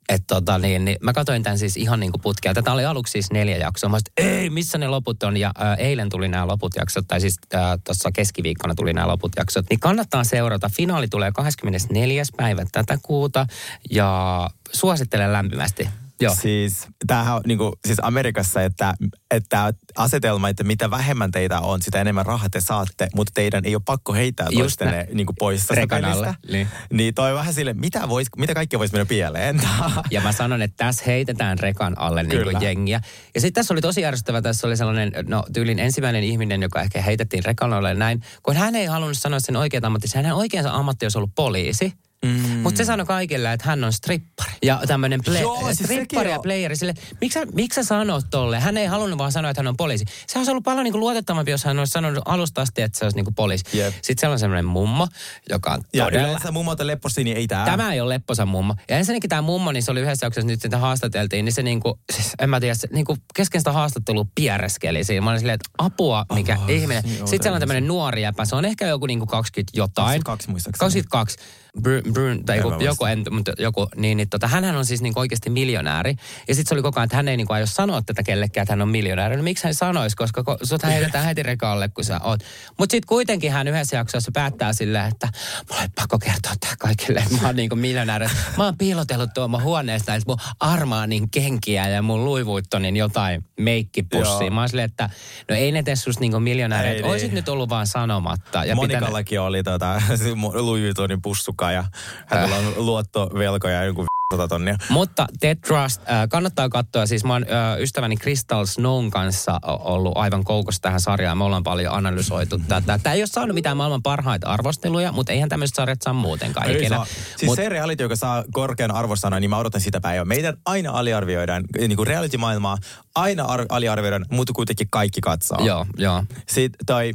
että tota niin, niin mä katsoin tämän siis ihan niin kuin putkea. Tätä oli aluksi siis neljä jaksoa. Mä sanoin, ei, missä ne loput on? Ja ää, eilen tuli nämä loput jaksot, tai siis tuossa keskiviikkona tuli nämä loput jaksot. Niin kannattaa seurata. Finaali tulee 24. päivä tätä kuuta ja suosittelen lämpimästi. Joo. Siis, tämähän on niin kuin, siis Amerikassa, että, että asetelma, että mitä vähemmän teitä on, sitä enemmän rahaa te saatte, mutta teidän ei ole pakko heittää toistenne niin kuin pois tästä niin. niin toi on vähän sille, mitä, vois, mitä kaikkea voisi mennä pieleen. Ja mä sanon, että tässä heitetään rekan alle niin kuin jengiä. Ja sitten tässä oli tosi ärsyttävä, tässä oli sellainen, no tyylin ensimmäinen ihminen, joka ehkä heitettiin rekan alle näin, kun hän ei halunnut sanoa sen oikeat ammattinsa. Hänen oikeansa ammatti olisi ollut poliisi. Mm. Mutta se sanoi kaikille, että hän on strippari. Ja tämmöinen Joo, siis strippari ja on- playeri. Sille, miksi, sä- miksi sä sanot tolle? Hän ei halunnut vaan sanoa, että hän on poliisi. Se olisi ollut paljon niin kuin luotettavampi, jos hän olisi sanonut alusta asti, että se olisi niin kuin poliisi. Jep. Sitten siellä on semmoinen mummo, joka on Ja todella... yleensä mummolta lepposi, niin ei tää. Tämä ei ole lepposa mummo. Ja ensinnäkin tämä mummo, niin se oli yhdessä jaksossa nyt sitä haastateltiin, niin se niinku, siis en mä tiedä, se niinku kesken sitä haastattelua piereskeli siinä. Mä olin silleen, että apua, mikä Oh, ihminen. on Sitten siellä on tämmöinen nuori jäpä, se on ehkä joku niinku 20 jotain. 22 muistaakseni. 22. Br- Brun, tai joku, joku, en, mutta joku, niin, niin tota, hänhän on siis niinku oikeasti miljonääri. Ja sitten se oli koko ajan, että hän ei niinku aio sanoa tätä kellekään, että hän on miljonääri. No miksi hän sanoisi, koska ko, sut heitetään heti rekalle, kun sä oot. Mutta sitten kuitenkin hän yhdessä jaksossa päättää silleen, että mulla ei pakko kertoa tää kaikille, että mä oon niinku miljonääri. Mä oon piilotellut tuon mun huoneesta, että mun armaanin kenkiä ja mun Louis Vuittonin jotain meikkipussiin. Joo. Mä oon silleen, että no ei ne tee susta niinku miljonääri, niin. oisit nyt ollut vaan sanomatta. Ja pitänyt- Monikallakin oli tota, Louis Vuittonin pussuka ja hänellä on luottovelkoja joku tonnia. Mutta Dead Trust, äh, kannattaa katsoa. Siis mä oon äh, ystäväni Crystal Snown kanssa ollut aivan koukossa tähän sarjaan. Me ollaan paljon analysoitu tätä. Tämä ei ole saanut mitään maailman parhaita arvosteluja, mutta eihän tämmöiset sarjat saa muutenkaan Ei ikinä. saa. Siis Mut- se reality, joka saa korkean arvosanan, niin mä odotan sitä päivää. Meidän aina aliarvioidaan, niin kuin reality-maailmaa aina ar- aliarvioidaan, mutta kuitenkin kaikki katsoo. Joo, joo. Sitten toi,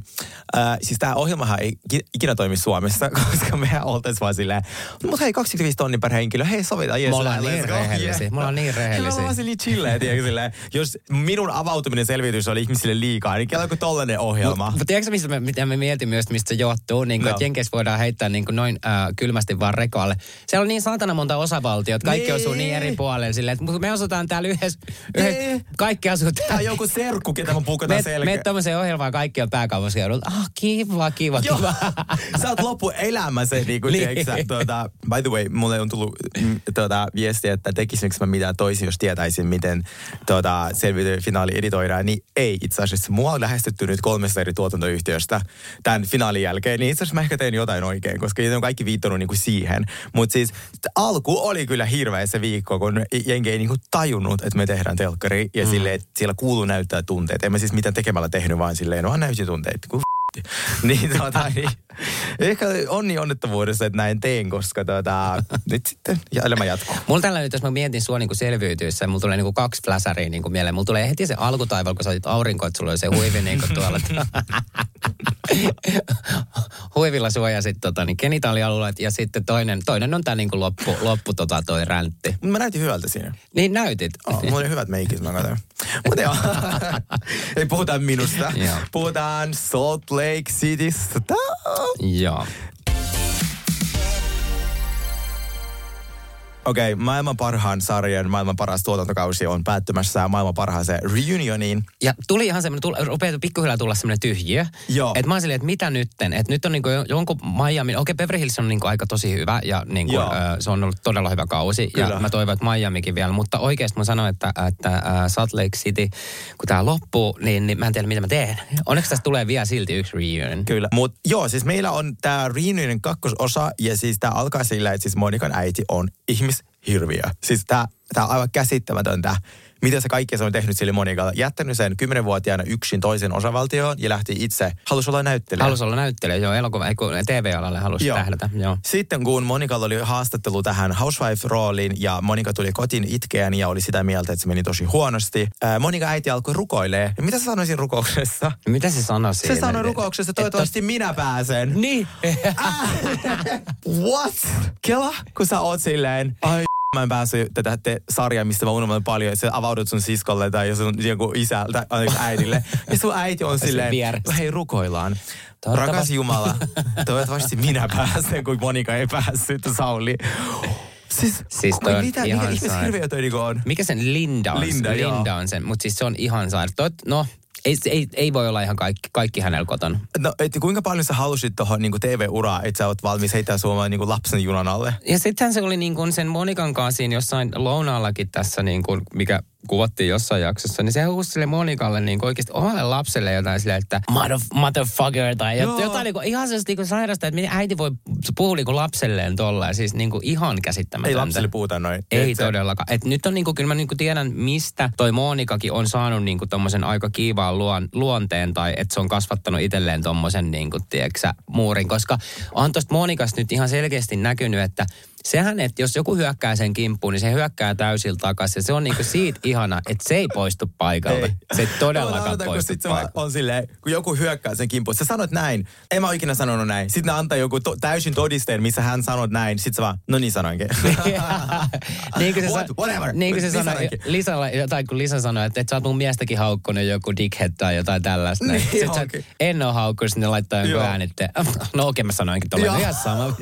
äh, siis tämä ohjelmahan ei ki- ikinä toimi Suomessa, koska mehän oltaisiin vaan silleen, mutta hei 25 tonni per henkilö, hei sovitaan, jees, Me ollaan niin rehellisiä, me ollaan niin rehellisiä. Me ollaan chilleä, tiedätkö, silleen, jos minun avautuminen selvitys oli ihmisille liikaa, niin kello kuin tollainen ohjelma. Mutta tiedätkö, mistä me, mitä me mietimme myös, mistä se johtuu? Niin kuin, No. että Jenkeissä voidaan heittää niin kuin noin äh, kylmästi vaan rekalle. Siellä on niin saatana monta osavaltiota, kaikki Niin. osuu niin eri puolelle. Silleen, että me asutaan täällä yhdessä, yhdessä Niin. Kaikki asuu täällä. joku serkku, ketä mun pukataan Me, selkeä. me tommoseen ohjelmaan kaikki on pääkaupunkiseudulla. Ah, kiva, kiva, Joo. kiva. Sä oot loppu elämässä, niin kuin, Niin. niin. tuota, by the way, mulle on tullut mm, tuota, viesti, että tekisinkö mä mitään toisin, jos tietäisin, miten tuota, selviytyy finaali editoidaan, niin ei itse asiassa. Mua on lähestytty nyt kolmesta eri tuotantoyhtiöstä tämän finaalin jälkeen, niin itse asiassa mä ehkä tein jotain oikein, koska ne on kaikki viittonut niin kuin siihen. Mutta siis alku oli kyllä hirveä se viikko, kun jengi ei niin kuin tajunnut, että me tehdään telkkari ja mm. Silleen, että siellä kuuluu näyttää tunteet. En mä siis mitään tekemällä tehnyt, vaan silleen, no näytin tunteet. Kun niin, tuota, niin, ehkä onni onnettomuudessa, että näin teen, koska tuota, nyt sitten ja elämä jatkuu. Mulla tällä nyt, jos mä mietin sua niin selviytyessä, mulla tulee niin kaksi flasheria niin mieleen. Mulla tulee heti se alkutaival, kun sä otit aurinko, että sulla oli se huivi niin tuolla. Huivilla suojasit tota, niin genitaalialueet ja sitten toinen, toinen on tää niin loppu, loppu tota, toi räntti. Mä näytin hyvältä siinä. Niin näytit. Oh, mulla oli hyvät meikit, mä katsoin. Mutta joo, ei puhuta minusta. Joo. Puhutaan Salt Lake Citystä. Joo. Okei, okay, maailman parhaan sarjan, maailman paras tuotantokausi on päättymässä maailman parhaaseen reunioniin. Ja tuli ihan semmoinen, tuli, rupeaa pikkuhiljaa tulla semmoinen tyhjiö. Joo. Että mä oon silleen, että mitä nytten? Että nyt on niinku jonkun Miami, okei Beverly Hills on niinku aika tosi hyvä ja niinku, Joo. ö, se on ollut todella hyvä kausi. Kyllä. Ja mä toivon, että Miamikin vielä. Mutta oikeasti mä sanoin, että, että äh, Salt Lake City, kun tää loppuu, niin, niin mä en tiedä mitä mä teen. Onneksi tästä tulee vielä silti yksi reunion. Kyllä. Mutta joo, siis meillä on tämä reunionin kakkososa ja siis tämä alkaa sillä, että siis Monikan äiti on ihmishirviö. Siis tämä on aivan käsittämätöntä, mitä se kaikkea se on tehnyt sille Monikalle. Jättänyt sen kymmenenvuotiaana yksin toisen osavaltioon ja lähti itse, halusi olla näyttelijä. Halusi olla näyttelijä, joo, elokuva, ei kun TV-alalle halusi Joo. tähdätä, joo. Sitten kun Monikalla oli haastattelu tähän Housewife-rooliin ja Monika tuli kotiin itkeän ja oli sitä mieltä, että se meni tosi huonosti. Ää, Monika äiti alkoi rukoilee. Ja mitä sä sanoisin rukouksessa? Mitä se sanoi Se siinä? sanoi rukouksessa, toivottavasti minä pääsen. Niin. What? Kela, kun sä oot silleen, ai mä en päässyt tätä te sarjaa, mistä mä unohdan paljon, että sä avaudut sun siskolle tai sun joku isältä, äidille. Ja sun äiti on silleen, hei rukoillaan. Rakas Jumala, toivottavasti minä pääsen, kun Monika ei päässyt, Sauli. Siis, Siis toi on mitä, ihan mikä ihmishirviö toi niinku on? Mikä sen Linda on? Linda. Linda on sen, mutta siis se on ihan saira. Tot, no, ei, ei, ei voi olla ihan kaikki, kaikki hänellä kotona. No, et kuinka paljon sä halusit tuohon niinku TV-uraa, että sä oot valmis heittää suomaan niinku lapsen junan alle? Ja sittenhän se oli niin kuin sen Monikan kanssa siinä jossain lounaallakin tässä, niin kuin, mikä kuvattiin jossain jaksossa, niin se huusi sille Monikalle niin kuin oikeasti omalle lapselle jotain silleen, että mother, motherfucker tai Joo. Joo. jotain niin kuin, ihan sellaista niin kuin sairasta, että miten äiti voi puhua niin kuin lapselleen tolleen, siis niin kuin ihan käsittämätöntä. Ei lapsille puhuta noin. Ei se- todellakaan. Et nyt on niinku, kyllä mä niinku tiedän, mistä toi Monikakin on saanut niinku tommosen aika kiivaan luon, luonteen tai että se on kasvattanut itselleen tommosen niinku, tieksä, muurin. Koska on tosta Monikasta nyt ihan selkeästi näkynyt, että sehän, että jos joku hyökkää sen kimppuun, niin se hyökkää täysillä takaisin. Ja se on niinku siitä ihana, että se ei poistu paikalta. Ei. Se ei todellakaan kun poistu sit paikalta. on silleen, kun joku hyökkää sen kimppuun. Sä sanot näin. En mä ole ikinä sanonut näin. Sitten ne antaa joku to- täysin todisteen, missä hän sanot näin. Sitten se vaan, no niin sanoinkin. niin kuin se, What? Whatever. niin kuin se sanoi. Lisalla, tai kun Lisa sanoi, että, että sä oot mun miestäkin haukkunut joku dickhead tai jotain tällaista. Niin Sitten sä, onkin. en ole haukkunut, sitten ne laittaa jonkun Joo. äänitteen. No okei, mä sanoinkin tuolla. Ihan sama.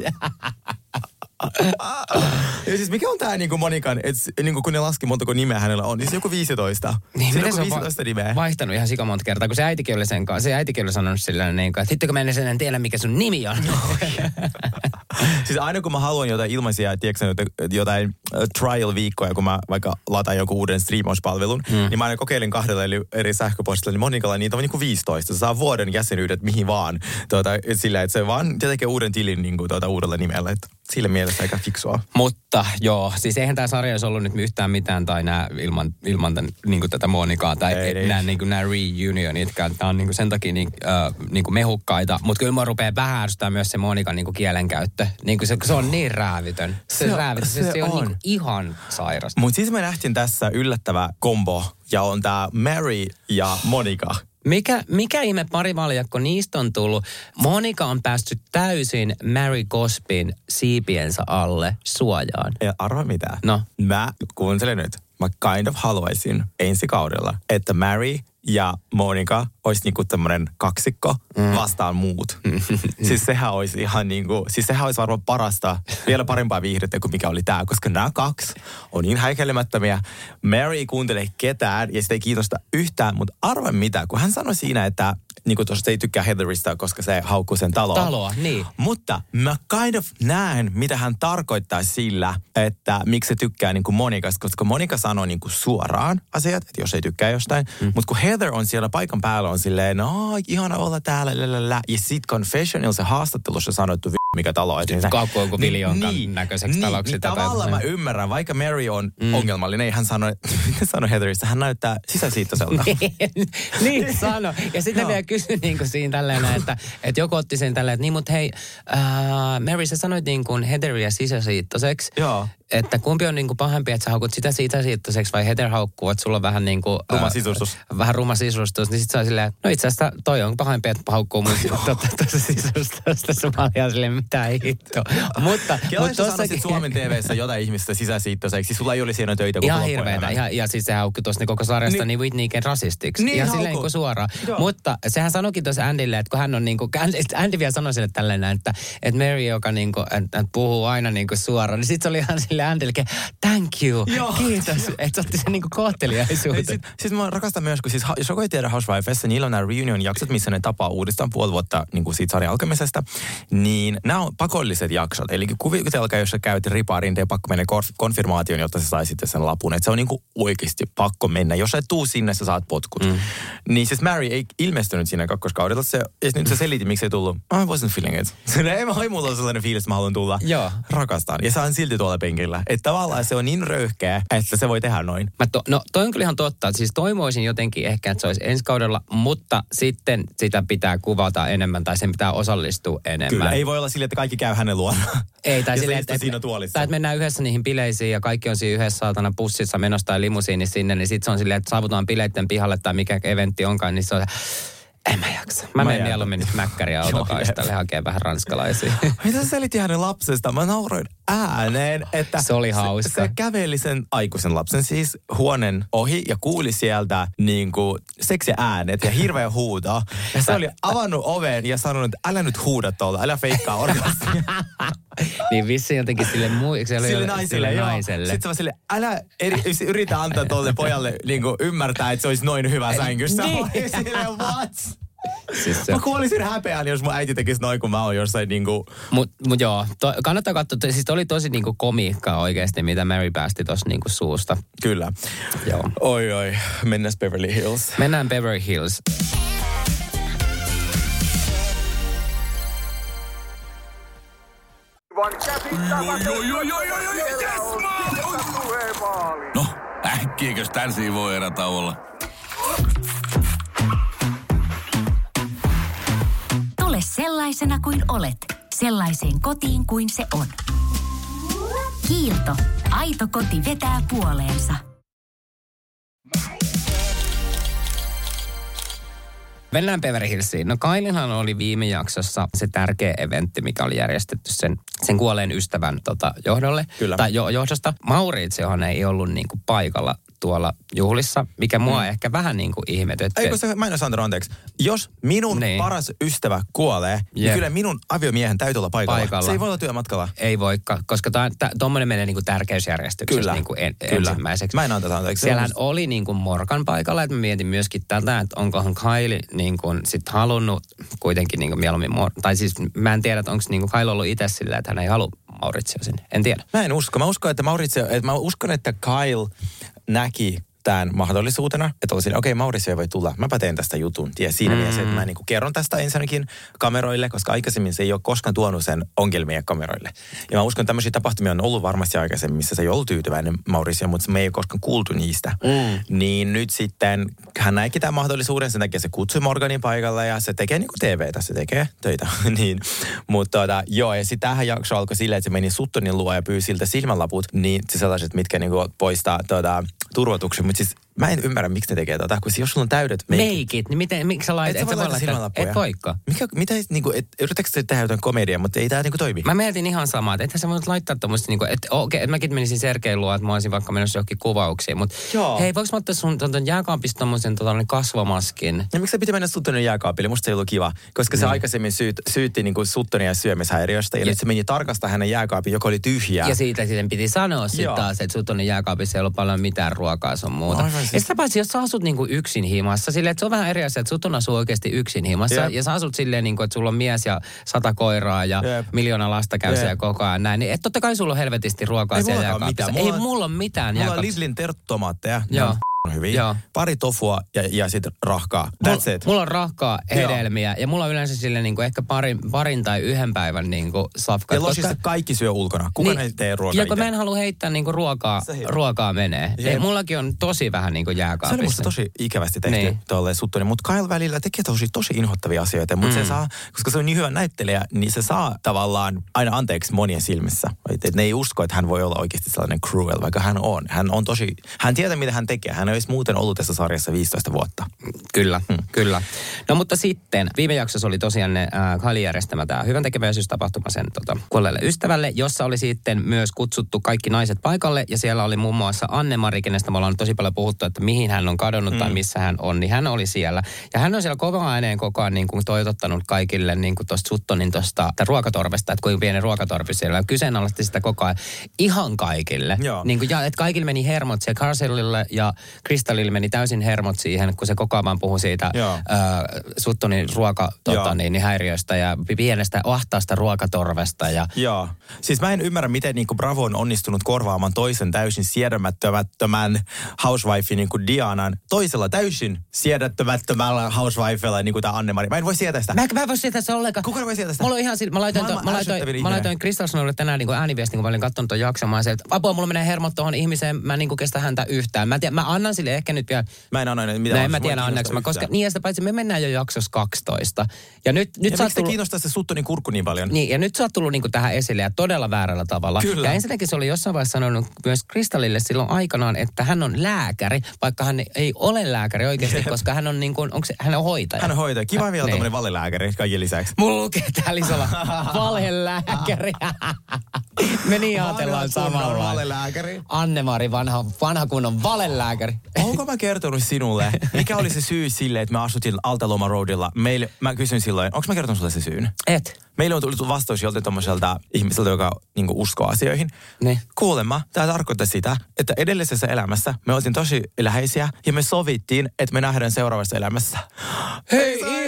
Ja siis mikä on tää niinku Monikan, että niinku kun ne laski montako nimeä hänellä on, niin se joku 15. Niin, se on joku se on va- 15 nimeä. vaihtanut ihan sikamonta kertaa, kun se äitikin oli sen kanssa. Se äitikin oli sanonut sillä niin että hitto kun mä en enää tiedä, mikä sun nimi on. Siis aina kun mä haluan jotain ilmaisia, tiedätkö, jotain, äh, trial-viikkoja, kun mä vaikka lataan joku uuden striimauspalvelun, mm. niin mä aina kokeilen kahdella eri- eri sähköpostilla, niin Monikalla niitä on niinku 15. Se saa vuoden jäsenyydet mihin vaan. Tuota, et sillä, että se vaan tekee uuden tilin niinku, tuota, uudella nimellä. Et sillä mielessä aika fiksua. Mutta joo, siis eihän tämä sarja olisi ollut nyt yhtään mitään tai nää ilman, ilman tämän, niin tätä Monikaa tai Ei, ei. nämä niin nämä reunionitkään. Tämä on niin sen takia niin, äh, niin mehukkaita. Mutta kyllä mä rupeaa vähän ärsyttää myös se Monikan niin kielenkäyttö. Niin se, se on niin räävitön. Se, Se se, on- räävitön. Se, se se on, on. Niin ihan sairas. Mutta siis me nähtiin tässä yllättävä kombo, ja on tämä Mary ja Monika. Mikä, mikä ihme parivaljakko niistä on tullut? Monika on päässyt täysin Mary Cospin siipiensä alle suojaan. Ja arva mitä? No. Mä kuuntelen nyt. Mä kind of haluaisin ensi kaudella, että Mary ja Monika olisi niinku tämmönen kaksikko mm. vastaan muut. siis sehän olisi ihan niinku, siis sehän olisi varmaan parasta, vielä parempaa viihdettä kuin mikä oli tää, koska nämä kaksi on niin häikäilemättömiä. Mary ei kuuntele ketään ja sitä ei kiinnosta yhtään, mutta arva mitä, kun hän sanoi siinä, että niinku tuossa se ei tykkää Heatherista, koska se haukkuu sen taloa. Taloa, niin. Mutta mä kind of näen, mitä hän tarkoittaa sillä, että miksi se tykkää niin kuin Monikasta, koska Monika sanoo niin kuin suoraan asiat, että jos ei tykkää jostain. Mm. Mutta kun Heather on siellä paikan päällä, on silleen, no ihana olla täällä, lälälä. ja sit Confessional se haastattelussa sanottu, "Vi- mikä talo. Että niin, Kaukkuu joku viljonkan näköiseksi niin, taloksi Niin, tätä. tavallaan mä ymmärrän, vaikka Mary on mm. ongelmallinen, ei hän sano, mitä sanoi Heatherista, hän näyttää sisäsiittoiselta. niin sano. Ja sitten Joo. vielä kysyin niin kuin siinä tälleen, että, että joku otti sen tälleen, että niin mutta hei, äh, Mary sä sanoit niin kuin Heatheria sisäsiittoseksi. Joo. Että kumpi on niin kuin pahempi, että sä haukut sitä sisäsiittoseksi vai Heather haukkuu, että sulla on vähän niin kuin... Ruma sisustus. Vähän ruma sisustus. Niin sit sä oot silleen, no itse asiassa toi on pahempi, että haukkuu mun sisustusta. Mä olin ihan silleen, mitä hitto. Mutta, jos sä sanoisit Suomen TVssä jotain ihmistä sisäsiittoiseksi, sulla ei olisi siinä töitä Ihan hirveetä. Ihan, ja siis se haukki tuossa koko sarjasta niin, Niin. niin Whitneyken rasistiksi. Niin, ihan haukku. silleen niin suoraan. Joo. Mutta sehän sanoikin tuossa Andylle, että kun hän on niin kuin, Andy, Andy vielä sanoi sille tälleen, että, että Mary, joka niin kuin, että, että puhuu aina niin kuin suoraan, niin sitten se oli ihan sille Andylle, thank you, Joo. kiitos, että otti sen niin kuin kohteliaisuuteen. Sitten sit mä rakastan myös, kun siis, jos joku ei tiedä Housewifessa, niillä on nämä reunion-jaksot, missä ne tapaa uudestaan puoli vuotta niin kuin siitä sarjan alkamisesta. Niin nämä on pakolliset jaksot. Eli kuvitelkaa, jos sä käyt ripaariin, tee pakko mennä konf- konfirmaation, jotta sä saisit sen lapun. Että se on niin kuin oikeasti pakko mennä. Jos sä et tuu sinne, sä saat potkut. Mm. Niin siis Mary ei ilmestynyt siinä kakkoskaudella. Se, ja nyt se selitti, miksi ei tullut. I wasn't feeling it. Ei, ei mulla ole sellainen fiilis, että mä haluan tulla. Joo. Rakastan. Ja sä on silti tuolla penkillä. Että tavallaan se on niin röyhkeä, että se voi tehdä noin. Mä to, no toi on kyllä ihan totta. Siis toivoisin jotenkin ehkä, että se olisi ensi kaudella, mutta sitten sitä pitää kuvata enemmän tai sen pitää osallistua enemmän. Kyllä, ei voi olla sille, että kaikki käy hänen luonaan. Ei, tai istuu että, siinä tuolissa. tai että mennään yhdessä niihin bileisiin ja kaikki on siinä yhdessä saatana bussissa menossa tai limusiinissa sinne, niin sitten se on silleen, että saavutaan bileitten pihalle tai mikä eventti onkaan, niin se on en mä jaksa. Mä, Mä menen mieluummin nyt mäkkäriä autokaistalle hakee vähän ranskalaisia. Mitä sä selitti hänen lapsesta? Mä nauroin ääneen, että Se oli hauska. Se, se käveli sen aikuisen lapsen siis huoneen ohi ja kuuli sieltä niin kuin seksi äänet ja hirveä huuto. Ja se oli avannut oven ja sanonut, että älä nyt huuda tuolta, älä feikkaa orgasmia. niin vissi jotenkin sille, muu, Sille jolle- naiselle, sille joo. naiselle. Sitten se sille, älä eri, yritä antaa tuolle pojalle niin kuin ymmärtää, että se olisi noin hyvä sängyssä. Niin. Silleen, what? Siis se, Mä kuolisin häpeään, jos mun äiti tekisi noin, kun mä oon jossain niinku... mut, mut joo, to, kannattaa katsoa. Siis oli tosi niinku komiikkaa oikeasti, mitä Mary päästi tuossa niinku suusta. Kyllä. Joo. Oi oi, mennäs Beverly Hills. Mennään Beverly Hills. No, äkkiäkös tän voi erä sellaisena kuin olet, sellaiseen kotiin kuin se on. Kiilto. Aito koti vetää puoleensa. Mennään Beverly Hillsiin. No Kailinhan oli viime jaksossa se tärkeä eventti, mikä oli järjestetty sen, sen kuolleen ystävän tota, johdolle. Kyllä. Tai jo, johdosta. Mauritsiohan ei ollut niinku paikalla tuolla juhlissa, mikä mua mm. ehkä vähän niinku ihmetytti. Eikö se, mä en Sandro, anteeksi. Jos minun Niin. paras ystävä kuolee, niin Jep. kyllä minun aviomiehen täytyy olla paikalla. Paikalla. Se ei voi olla työmatkalla. Ei voikaan, koska tuommoinen menee niinku tärkeysjärjestyksessä Kyllä. niinku en, Kyllä. ensimmäiseksi. Mä en anta anteeksi. Siellähän musta- oli niinku Morgan paikalla, että mä mietin myöskin tätä, että onkohan Kylie niinku sit halunnut kuitenkin niinku mieluummin, Mor- tai siis mä en tiedä, että onko niinku Kylie ollut itse silleen, että hän ei halua Mauritsia sinne. En tiedä. Mä en usko. Mä uskon, että Mauricio, että mä uskon, että Kyle näki tämän mahdollisuutena, että oli siinä, okei, okay, Mauricio ei voi tulla. Mäpä teen tästä jutun. Ja siinä mm. mielessä, että mä niin kerron tästä ensinnäkin kameroille, koska aikaisemmin se ei ole koskaan tuonut sen ongelmia kameroille. Ja mä uskon, että tämmöisiä tapahtumia on ollut varmasti aikaisemmin, missä se ei ollut tyytyväinen Mauricio, mutta me ei ole koskaan kuultu niistä. Mm. Niin nyt sitten hän näki tämän mahdollisuuden, sen takia se kutsui Morganin paikalle ja se tekee niin kuin TVtä, se tekee töitä. niin. Mutta tota, joo, ja sitten tähän jakso alkoi silleen, että se meni Suttonin luo ja pyysi siltä silmänlaput, niin se sellaiset, mitkä niin kuin poistaa tota, turvotuksen. Mutta siis mä en ymmärrä, miksi ne tekee tota, kun jos sulla on täydet meikit, Meikit, niin miten, miksi sä laitat? et sä voi laittaa. Et voikaan. Mikä, mitä, niin kuin, et, yritätkö te tehdä jotain komediaa, mutta ei tämä niin kuin toimi. Mä mietin ihan samaa, että ethän sä voit laittaa tuommoista, niinku, että okei, että mäkin menisin Sergein luo, että mä olisin vaikka menossa johonkin kuvauksiin, mutta Joo. hei, voiko mä ottaa sun tuon jääkaapista tommosen tota, kasvomaskin? Ja miksi se piti mennä Suttonin jääkaapille? Musta se ei ollut kiva, koska se aikaisemmin syyt, syytti niin kuin Suttonia syömishäiriöstä ja, Ja- nyt se meni tarkastaa hänen jääkaapin, joka oli tyhjä. Ja siitä sitten piti sanoa sitten taas, että sut on jääkaapissa ei ollut paljon mitään ruokaa sun muuta. Aivan Ja siis- sitä paitsi, jos sä asut niinku yksin himassa, silleen, että se on vähän eri asia, että sut on asuu oikeasti yksin himassa. Jep. Ja sä asut silleen, niinku, että sulla on mies ja sata koiraa ja Jep. miljoona lasta käy Jep. siellä koko ajan näin. Niin, et totta kai sulla on helvetisti ruokaa Ei siellä jääkaapissa. Mulla Ei mulla ole mitään Mulla on. Lidlin terttomaatteja. Joo. On hyvin. Joo. Pari tofua ja, ja sitten rahkaa. That's mulla, it. mulla on rahkaa Joo. hedelmiä ja mulla on yleensä sille niinku ehkä parin, parin tai yhden päivän niinku safkat. ja losissa kaikki syö ulkona. Kuka niin, ei tee ruokaa Ja kun itse? mä en halua heittää niinku ruokaa, Se- ruokaa menee. Ei, mullakin on tosi vähän niinku Se jääkaapissa. oli musta tosi ikävästi tehty Niin. niin. tuolle Suttoni, mutta Kyle välillä tekee tosi, tosi inhottavia asioita, mutta mm. se saa, koska se on niin hyvä näyttelijä, niin se saa tavallaan aina anteeksi monien silmissä. Et, et ne ei usko, että hän voi olla oikeasti sellainen cruel, vaikka hän on. Hän on tosi, hän tietää mitä hän tekee. Hän olisi muuten ollut tässä sarjassa 15 vuotta. Kyllä, hmm. kyllä. No mutta sitten, viime jaksossa oli tosiaan ne äh, Kali järjestämä tämä hyvän tekeväisyystapahtuma sen tota, kuolleelle ystävälle, jossa oli sitten myös kutsuttu kaikki naiset paikalle. Ja siellä oli muun muassa Anne-Mari, kenestä me ollaan tosi paljon puhuttu, että mihin hän on kadonnut hmm. tai missä hän on, niin hän oli siellä. Ja hän on siellä kova ääneen koko ajan niin kuin toivottanut kaikille niin kuin tuosta Suttonin tuosta ruokatorvesta, että kuinka pieni ruokatorvi siellä on. Kyseenalaisti sitä koko ajan ihan kaikille. Joo. Niin kuin, ja, että kaikille meni hermot siellä Carcelille ja Kristallille meni täysin hermot siihen, kun se koko ajan puhui siitä äh, Suttonin ruoka, tota, niin, niin häiriöstä ja pienestä ahtaasta ruokatorvesta. Ja, Joo. Siis mä en ymmärrä, miten niinku Bravo on onnistunut korvaamaan toisen täysin siedämättömättömän housewife niin kuin Dianan toisella täysin siedättömättömällä housewifella niin kuin tämä Anne-Mari. Mä en voi sietää sitä. Mä, mä en voi sietää sitä ollenkaan. Kuka voi sietää sitä? Mulla on ihan sillä, mä laitoin, to, mä laitoin, mä laitoin Kristalsnoille tänään niin ääniviesti, kun mä olin katsonut ton jakson. Mä se, että apua, mulla menee hermot tuohon ihmiseen, mä en niin kestä häntä yhtään. Mä, tiedän, mä annan sille ehkä nyt vielä Mä en anna mitään. No en mä tiedä anneeksi, mä, koska niin ja sitä paitsi me mennään jo jaksossa 12. Ja nyt, nyt Ja sä miksi tullut, kiinnostaa se Suttonin kurkku niin paljon? niin, ja nyt sä oot tullut niinku tähän esille ja todella väärällä tavalla. Kyllä. Ja ensinnäkin se oli jossain vaiheessa sanonut myös Kristallille silloin aikanaan, että hän on lääkäri, vaikka hän ei ole lääkäri oikeasti, koska hän on, niinku, onko se, hän on hoitaja. Hän on hoitaja. Kiva vielä Niin. tämmöinen valelääkäri kaiken lisäksi. Mulla lukee täällä isolla valhelääkäri. Me niin ajatellaan samalla. valelääkäri. Anne-Mari, vanha, vanha kunnon valelääkäri. Onko mä kertonut sinulle, mikä oli se syy sille, että me asutin Altaloma Roadilla? Meille, mä kysyin silloin, onko mä kertonut sulle se syyn? Et. Meillä on tullut vastaus joltain tommoselta ihmiseltä, joka niin uskoo asioihin. Niin. Kuulemma, tämä tarkoittaa sitä, että edellisessä elämässä me oltiin tosi läheisiä ja me sovittiin, että me nähdään seuraavassa elämässä. Hei, Se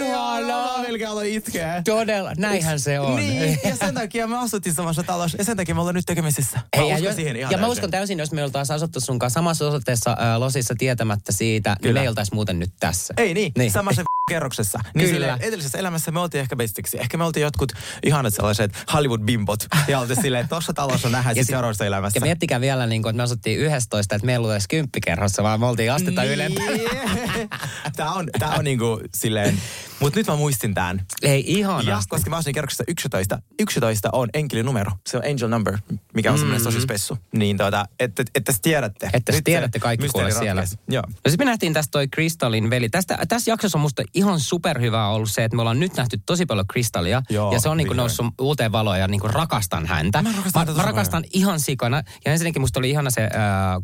Mä melkein aloin itkeä. Todella, näinhän se on. Niin, ja sen takia me asuttiin samassa talossa ja sen takia me ollaan nyt tekemisissä. Mä Hei, ja, uskon jos, siihen ihan ja mä täysin. uskon täysin, jos me oltaisiin asuttu sun kanssa samassa osoitteessa ää, Losissa tietämättä siitä, niin Kyllä. me ei oltaisi muuten nyt tässä. Ei niin, Niin. samassa kerroksessa. Niin Kyllä. Kyllä. edellisessä elämässä me oltiin ehkä bestiksi. Ehkä me oltiin jotkut ihanat sellaiset Hollywood-bimbot. Ja oltiin silleen, että tossa talossa nähdään Ja siis sit- seuraavassa elämässä. Ja miettikää vielä, niin kun, että me asuttiin 11, että meillä oli edes kymppikerhossa, vaan me oltiin astetta niin. ylempää. Tää on, tää on niinku silleen, mutta nyt mä muistin tämän. Ei Ja ihanasti. koska mä asuin kerroksessa 11, 11 on enkelinumero. Se on angel number. mikä on semmoinen tosi spessu. Niin tuota, että, että te tiedätte. Että tiedätte kaikki kuule siellä. Joo. No sitten me nähtiin tästä toi Kristallin veli. Tästä, tässä jaksossa on musta ihan superhyvää ollut se, että me ollaan nyt nähty tosi paljon Kristallia. Joo, ja se on niinku vihdoin. noussut uuteen valoon ja niinku rakastan häntä. Mä rakastan mä, mä rakastan ihan sikana. Ja ensinnäkin musta oli ihana se, äh,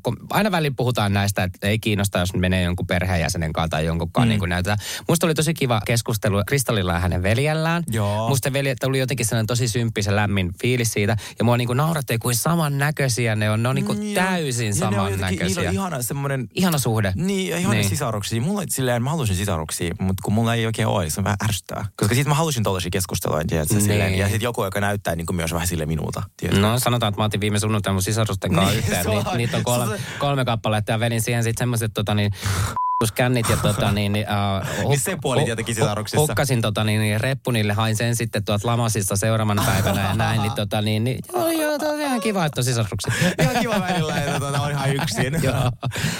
kun aina välillä puhutaan näistä, että ei kiinnosta, jos menee jonkun perheenjäsenen kanssa tai jonkun kanssa mm. niin kuin näytetään. Musta oli tosi kiva keskustelu Kristallilla ja hänen veljellään. Joo. Musta veli, tuli jotenkin sellainen tosi symppis ja lämmin fiilis siitä. Ja mua niinku nauratti, kuin samannäköisiä ne on. Ne on niinku Mm, joo. täysin on samannäköisiä. on ihana semmoinen Ihana suhde. Niin, ihana Niin. niin. sisaruksia. Mulla oli silleen, mä halusin sisaruksia, mutta kun mulla ei oikein ole, se on vähän ärsyttävää. Koska sit mä halusin tollaisia keskustelua, tiedätkö, Niin. silleen. Ja sit joku, joka näyttää niin kuin myös vähän sille minulta. tiedätkö? No sanotaan, että mä otin viime sunnuntaina mun sisarusten kanssa Niin, yhteen. se Ni, on- niitä on kolme, kolme kappaletta ja vedin siihen sitten semmoiset tota niin, kännit ja tota niin, niin, uh, Niin se puoli tietenkin sisaruksissa. Hukkasin tota niin, niin reppunille, hain sen sitten tuot Lamasista seuraavana päivänä ja näin, niin tota niin, niin joo, joo, toi on ihan kiva, että on sisaruksia. Ihan kiva välillä, että tuota, on ihan yksin.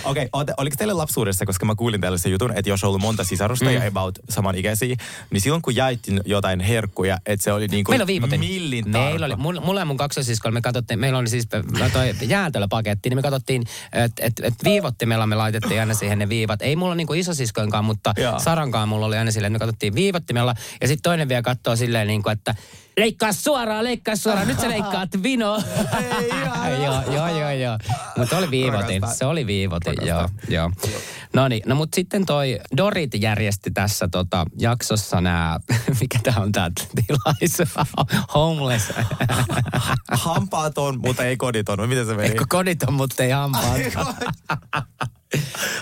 Okei, okay, oliko teille lapsuudessa, koska mä kuulin tällaisen jutun, että jos on ollut monta sisarusta mm. ja about samanikäisiä, niin silloin kun jaettiin jotain herkkuja, että se oli niin kuin Meillä on viivotin. millin Meillä oli, mulla, ja mun kaksosiskolla me katsottiin, meillä oli siis toi jäätelöpaketti, niin me katsottiin, että et, et viivottimella me laitettiin aina siihen ne viivat. Ei mulla niinku isosiskonkaan, mutta Joo. Sarankaan mulla oli aina silleen, että me katsottiin viivottimella. Ja sitten toinen vielä katsoo silleen niin kuin, että leikkaa suoraan, leikkaa suoraan, nyt sä leikkaat vino. joo, joo, joo, joo. Mutta oli viivotin, se oli viivotin, joo, joo. No niin, no mutta sitten toi Dorit järjesti tässä tota, jaksossa nämä, mikä tää on tää tilaisuus, homeless. Hampaaton, mutta ei koditon. Miten se meni? Eikö koditon, mutta ei hampaat.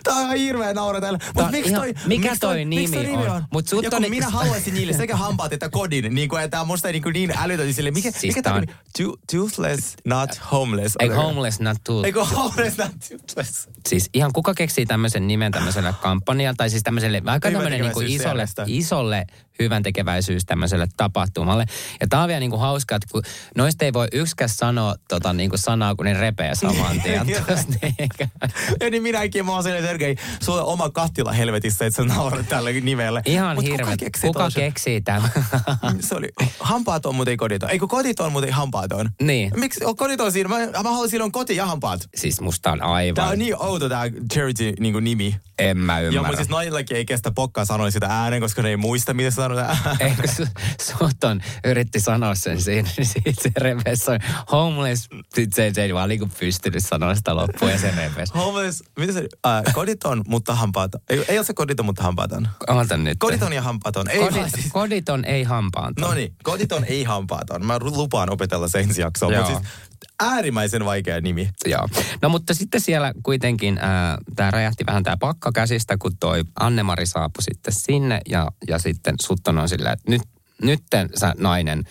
Tää on ihan hirveä nauratella. Tää Mut on miksi toi, mikä miksi toi miksi nimi on? Mut sut ja kun on- minä haluaisin niille sekä hampaat että kodin, niin kuin, että on musta niin, niin älytön, sille, mikä, Siis mikä tämä on- on... To, toothless, not homeless. Ei homeless, not tooth. Eikö homeless, not toothless? Siis ihan kuka keksii tämmöisen nimen tämmöiselle kampanjalle, tai siis tämmöiselle aika tämmöinen niinku isolle, isolle hyvän tekeväisyys tämmöiselle tapahtumalle. Ja tää on vielä niinku hauskaa, että kun noista ei voi yksikään sanoa tota niinku sanaa, kun ne repee saman tien. Ja niin minäkin, mä oon silleen, Sergei, sulla on oma kattila helvetissä, että sä naurat tälle nimelle. Ihan Mut hirveet. Kuka keksii Kuka keksii tämän? Se oli hampaaton, mutta ei koditon. Eikö koditon, mutta ei hampaaton? Niin. Miksi on koditon siinä? Mä, mä haluan silloin koti ja hampaat. siis musta on aivan, Tää on niin outo tää charity niin nimi. en mä Joo, ymmärrä. mutta siis naisillakin ei kestä pokkaa sanoa sitä ääneen, koska ne ei muista, mitä su, sut on, yritti sanoa sen siinä, niin siitä se repesi on homeless, sit se, se ei vaan niinku pystynyt sanoa sitä loppuun ja se repesi. Homeless, mitä se, äh, koditon, mutta hampaaton. Ei, ei ole se koditon, mutta hampaaton. Ota nyt. Koditon ja hampaaton. Ei Kodit, siis. Koditon ei hampaanton. No niin, koditon ei hampaaton. Mä lupaan opetella se ensi jaksoon. Mutta siis äärimmäisen vaikea nimi. Joo. No mutta sitten siellä kuitenkin äh, tämä räjähti vähän tämä pakka käsistä, kun toi Annemari saapui sitten sinne ja, ja sitten Sutton on silleen, että nyt, nytten sä nainen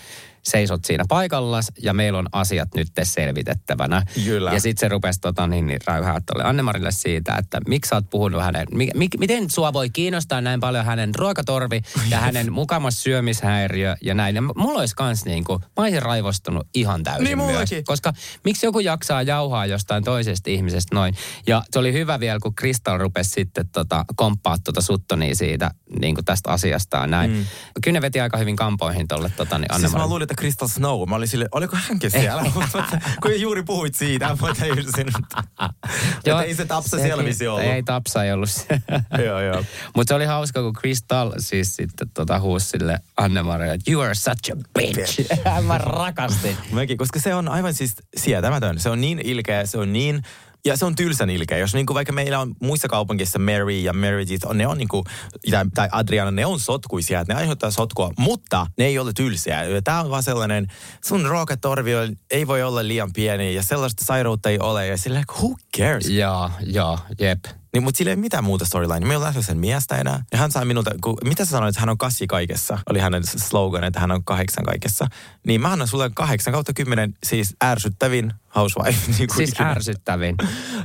seisot siinä paikallas ja meillä on asiat nyt selvitettävänä. Kyllä. Ja sitten se rupesi tota, niin, niin räyhää tuolle Annemarille siitä, että miksi sä oot puhunut hänen, mi, mi, miten sua voi kiinnostaa näin paljon hänen ruokatorvi ja hänen mukamas syömishäiriö ja näin. Ja mulla olisi kans niinku, mä olisin raivostunut ihan täysin Niin myös. Koska miksi joku jaksaa jauhaa jostain toisesta ihmisestä noin. Ja se oli hyvä vielä, kun Kristal rupesi sitten tota, komppaa tuota Suttonia siitä niin kuin tästä asiasta näin. Mm. Kyllä ne veti aika hyvin kampoihin tuolle tota, niin Siis mä luulin, että Crystal Snow. Mä olin sille, oliko hänkin siellä? Kun juuri puhuit siitä, mä tajusin. että ei se tapsa siellä vissi ollut. Ei tapsa ei ollut. Joo, joo. Mutta se oli hauska, kun Crystal siis sitten tota huusi sille Anne-Marille, että you are such a bitch. mä rakastin. Mäkin, koska se on aivan siis sietämätön. Se on niin ilkeä, se on niin... Ja se on tylsän ilkeä. Jos niinku vaikka meillä on muissa kaupunkissa Mary ja Meredith, ne on niinku, tai, tai Adriana, ne on sotkuisia, että ne aiheuttaa sotkua, mutta ne ei ole tylsiä. Tämä on vaan sellainen, sun ruokatorvi ei voi olla liian pieni ja sellaista sairautta ei ole. Ja sillä who cares? Joo, joo, jep. Niin, mutta sillä ei mitään muuta storyline. Me ei ole sen miestä enää. Ja hän sai minulta, kun, mitä sä sanoit, että hän on kassi kaikessa? Oli hänen slogan, että hän on kahdeksan kaikessa. Niin mä annan sulle kahdeksan kautta kymmenen, siis ärsyttävin housewife. Niin kuin Siis ikinä. ärsyttävin.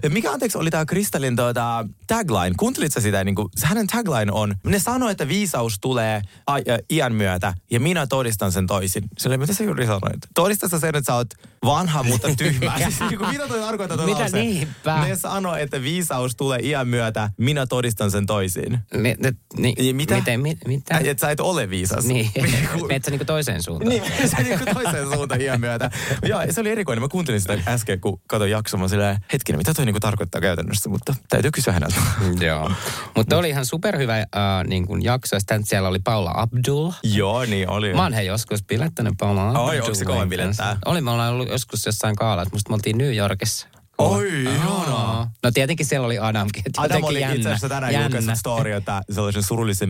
Ja mikä anteeksi oli tämä Kristallin tuota, tagline? Kuuntelit sä sitä? Niin kuin, hänen tagline on, ne sanoo, että viisaus tulee ai, ä, iän myötä ja minä todistan sen toisin. Sille, mitä sä juuri sanoit? Todistat sä sen, että sä oot vanha, mutta tyhmä. siis, niin kuin, mitä toi tarkoittaa toi Mitä lause? niinpä? Ne sanoo, että viisaus tulee iän myötä, minä todistan sen toisin. Mi, ni, ni, Ja mitä? Miten, mi, mitä? Ä, Että sä et ole viisas. Niin, Kun- menet sä niinku toiseen suuntaan. niin, se niin kuin toiseen suuntaan iän myötä. Joo, se oli erikoinen. Mä kuuntelin sitä äsken, kun katsoin jaksoa. Mä silleen, hetkinen, mitä toi niinku tarkoittaa käytännössä, mutta täytyy kysyä häneltä. Joo. Mutta oli ihan superhyvä äh, niin kuin jakso. Ja Sitten siellä oli Paula Abdul. Joo, niin oli. Mä oon hei joskus bilettänyt Paula Abdulin Oi, onko se kova bilettää? Oli, me ollaan ollut joskus jossain kaalassa. Musta me oltiin New Yorkissa. Oi, ihanaa. No tietenkin siellä oli Adamkin. että Adam oli jännä, itse asiassa tänään julkaissut story, että sellaisen surullisen,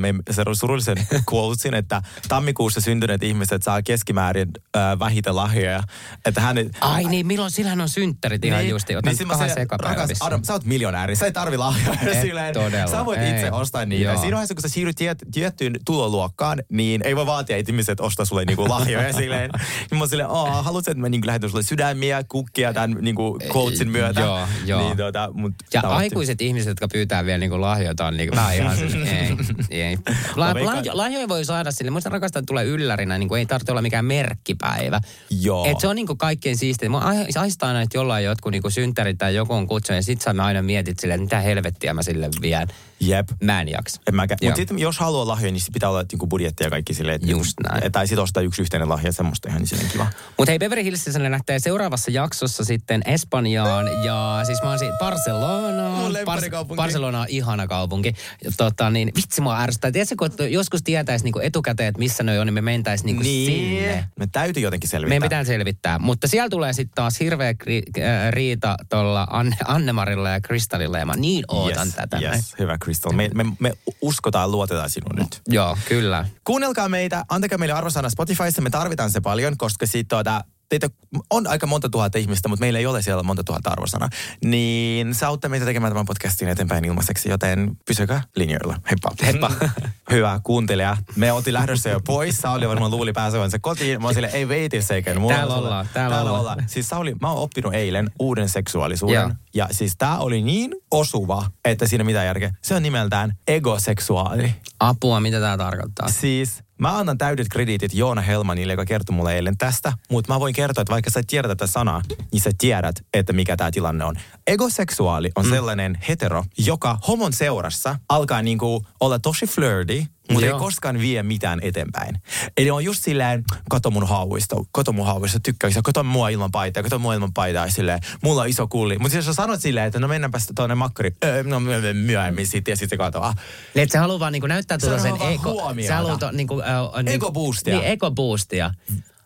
surullisen quotesin, että tammikuussa syntyneet ihmiset saa keskimäärin äh, vähiten lahjoja. Että hän, Ai niin, milloin sillähän on synttärit ihan niin, justi. Otan niin kahdessa sanoin, ekapäivä rakas. Adam, sä oot miljonääri, sä ei tarvi lahjoja. Et Silleen, todella, sä voit ei. itse ostaa niitä. Joo. Siinä vaiheessa, kun sä siirryt tiet, tiettyyn tuloluokkaan, niin ei voi vaatia, että ihmiset ostaa sulle niinku lahjoja. silleen. Niin mä oon silleen, haluatko, että mä niinku lähetän sulle sydämiä, kukkia tämän niinku quotesin myötä. Joo, joo. Niin, tota, mut, Ja on- aikuiset ihmiset, jotka pyytää vielä niinku lahjoita, on niinku, mä oon ihan siis, ei, ei. La, lahjo, lahjoja voi saada sille. Muista rakastaa tulee yllärinä, niinku ei tarvitse olla mikään merkkipäivä. Joo. Et se on niinku kaikkein siistiä. Mä ai- aistaa aina, että jollain jotkut niinku synttärit tai joku on kutsu, ja sit sä aina mietit silleen, että mitä helvettiä mä sille vien. Jep. Mä en jaksa. En mäkään. Mutta sitten jos haluaa lahjoja, niin sit pitää olla niinku budjetti ja kaikki silleen. Että Just näin. Et, tai sitten ostaa yksi yhteinen lahja, semmoista ihan niin silleen kiva. Mutta hei, Beverly Hillsissä lähtee seuraavassa jaksossa sitten Espanjaan ja siis mä oon si- Barcelona. Mun lempparikaupunki. Barcelona on ihana kaupunki. Tota, niin, vitsi mua ärsyttää. Tiedätkö, kun joskus tietäisi niinku etukäteen, että missä ne on, niin me mentäis niinku sinne. Me täytyy jotenkin selvittää. Meidän pitää selvittää. Mutta siellä tulee sitten taas hirveä kri- äh, riita tuolla Anne, Annemarilla ja Kristallilla ja mä niin ootan yes, tätä. näin. Yes, hyvä Crystal. Me, me, me uskotaan, luotetaan sinun nyt. Joo, kyllä. Kuunnelkaa meitä, antakaa meille arvosana Spotifyssa, me tarvitaan se paljon, koska siitä tuota, teitä on aika monta tuhatta ihmistä, mutta meillä ei ole siellä monta tuhatta arvosana. Niin se auttaa meitä tekemään tämän podcastin eteenpäin ilmaiseksi, joten pysykää linjoilla. Heippa. Heippa. Hyvä kuuntelija. Me oltiin lähdössä jo pois. Sauli varmaan luuli pääsevänsä kotiin. Mä oon silleen, ei veiti seikään. Mulla Täällä ollaan, täällä ollaan. Siis Sauli, mä oon oppinut eilen uuden seksuaalisuuden. Joo. Ja siis tää oli niin osuva, että siinä mitä järkeä. Se on nimeltään egoseksuaali. Apua, mitä tämä tarkoittaa? Siis mä annan täydet krediitit Joona Helmanille, joka kertoi mulle eilen tästä, mutta mä voin kertoa, että vaikka sä et tiedä tätä sanaa, niin sä tiedät, että mikä tämä tilanne on. Egoseksuaali on mm. sellainen hetero, joka homon seurassa alkaa niinku olla tosi flirty, mutta ei koskaan vie mitään eteenpäin. Eli on just silleen, kato mun hauista, kato mun hauista, tykkää, kato mua ilman paitaa, kato mua ilman paitaa, silleen, mulla on iso kulli. Mutta jos sä sanot silleen, että no mennäänpäs tuonne makkari, öö, no myö- myöhemmin sitten, ja sitten katoaa. Niin, että se haluaa vaan niinku näyttää tuota sen eko... huomiota. Se haluaa to, niinku, äh, Ego-boostia. Niin, ego-boostia.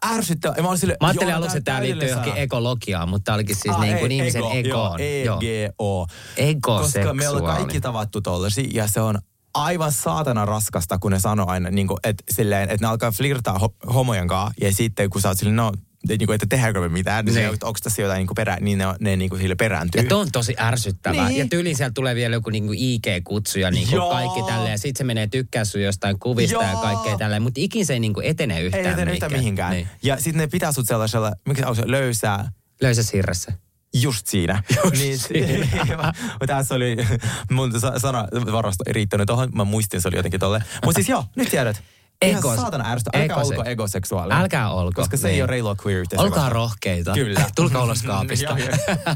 Ärsyttävää. Ja Mä, silleen, Mä ajattelin aluksi, että tämä liittyy johonkin ekologiaan, mutta tämä olikin siis Ah, niin kuin ei, ihmisen ego, egoon. Joo, E-G-O. Koska me ollaan kaikki tavattu tollasi ja se on aivan saatana raskasta, kun ne sanoo aina, niin kuin, että, silleen, että ne alkaa flirtaa ho- homojen kanssa ja sitten kun sä oot silleen, no, niin kuin, että tehdäänkö me mitään, niin, Niin. niin. onko tässä jotain niin kuin perä, niin ne, ne niin kuin sille perääntyy. Ja on tosi ärsyttävää. Niin. Ja tyyliin sieltä tulee vielä joku niinku IG-kutsu ja niinku Joo. kaikki tälleen. Ja sit se menee tykkää sun jostain kuvista ja Joo. kaikkea tälleen. Mutta ikin se ei niinku etene yhtään ei etene yhtään mihinkään. Niin. Ja sitten ne pitää sut sellaisella, miksi se löysää, Löysä hirressä. Just siinä. Just niin, siinä. tässä oli mun sa- sanavarasto ei riittänyt tuohon. Mä muistin, se oli jotenkin tolle. Mutta siis joo, nyt tiedät. Ihan Egos- saatana ärsytä. Älkää olko egoseksuaalinen. Älkää olko. Koska se Niin. ei ole reilua queer Olkaa rohkeita. Kyllä. Tulkaa ulos kaapista. Joo, joo.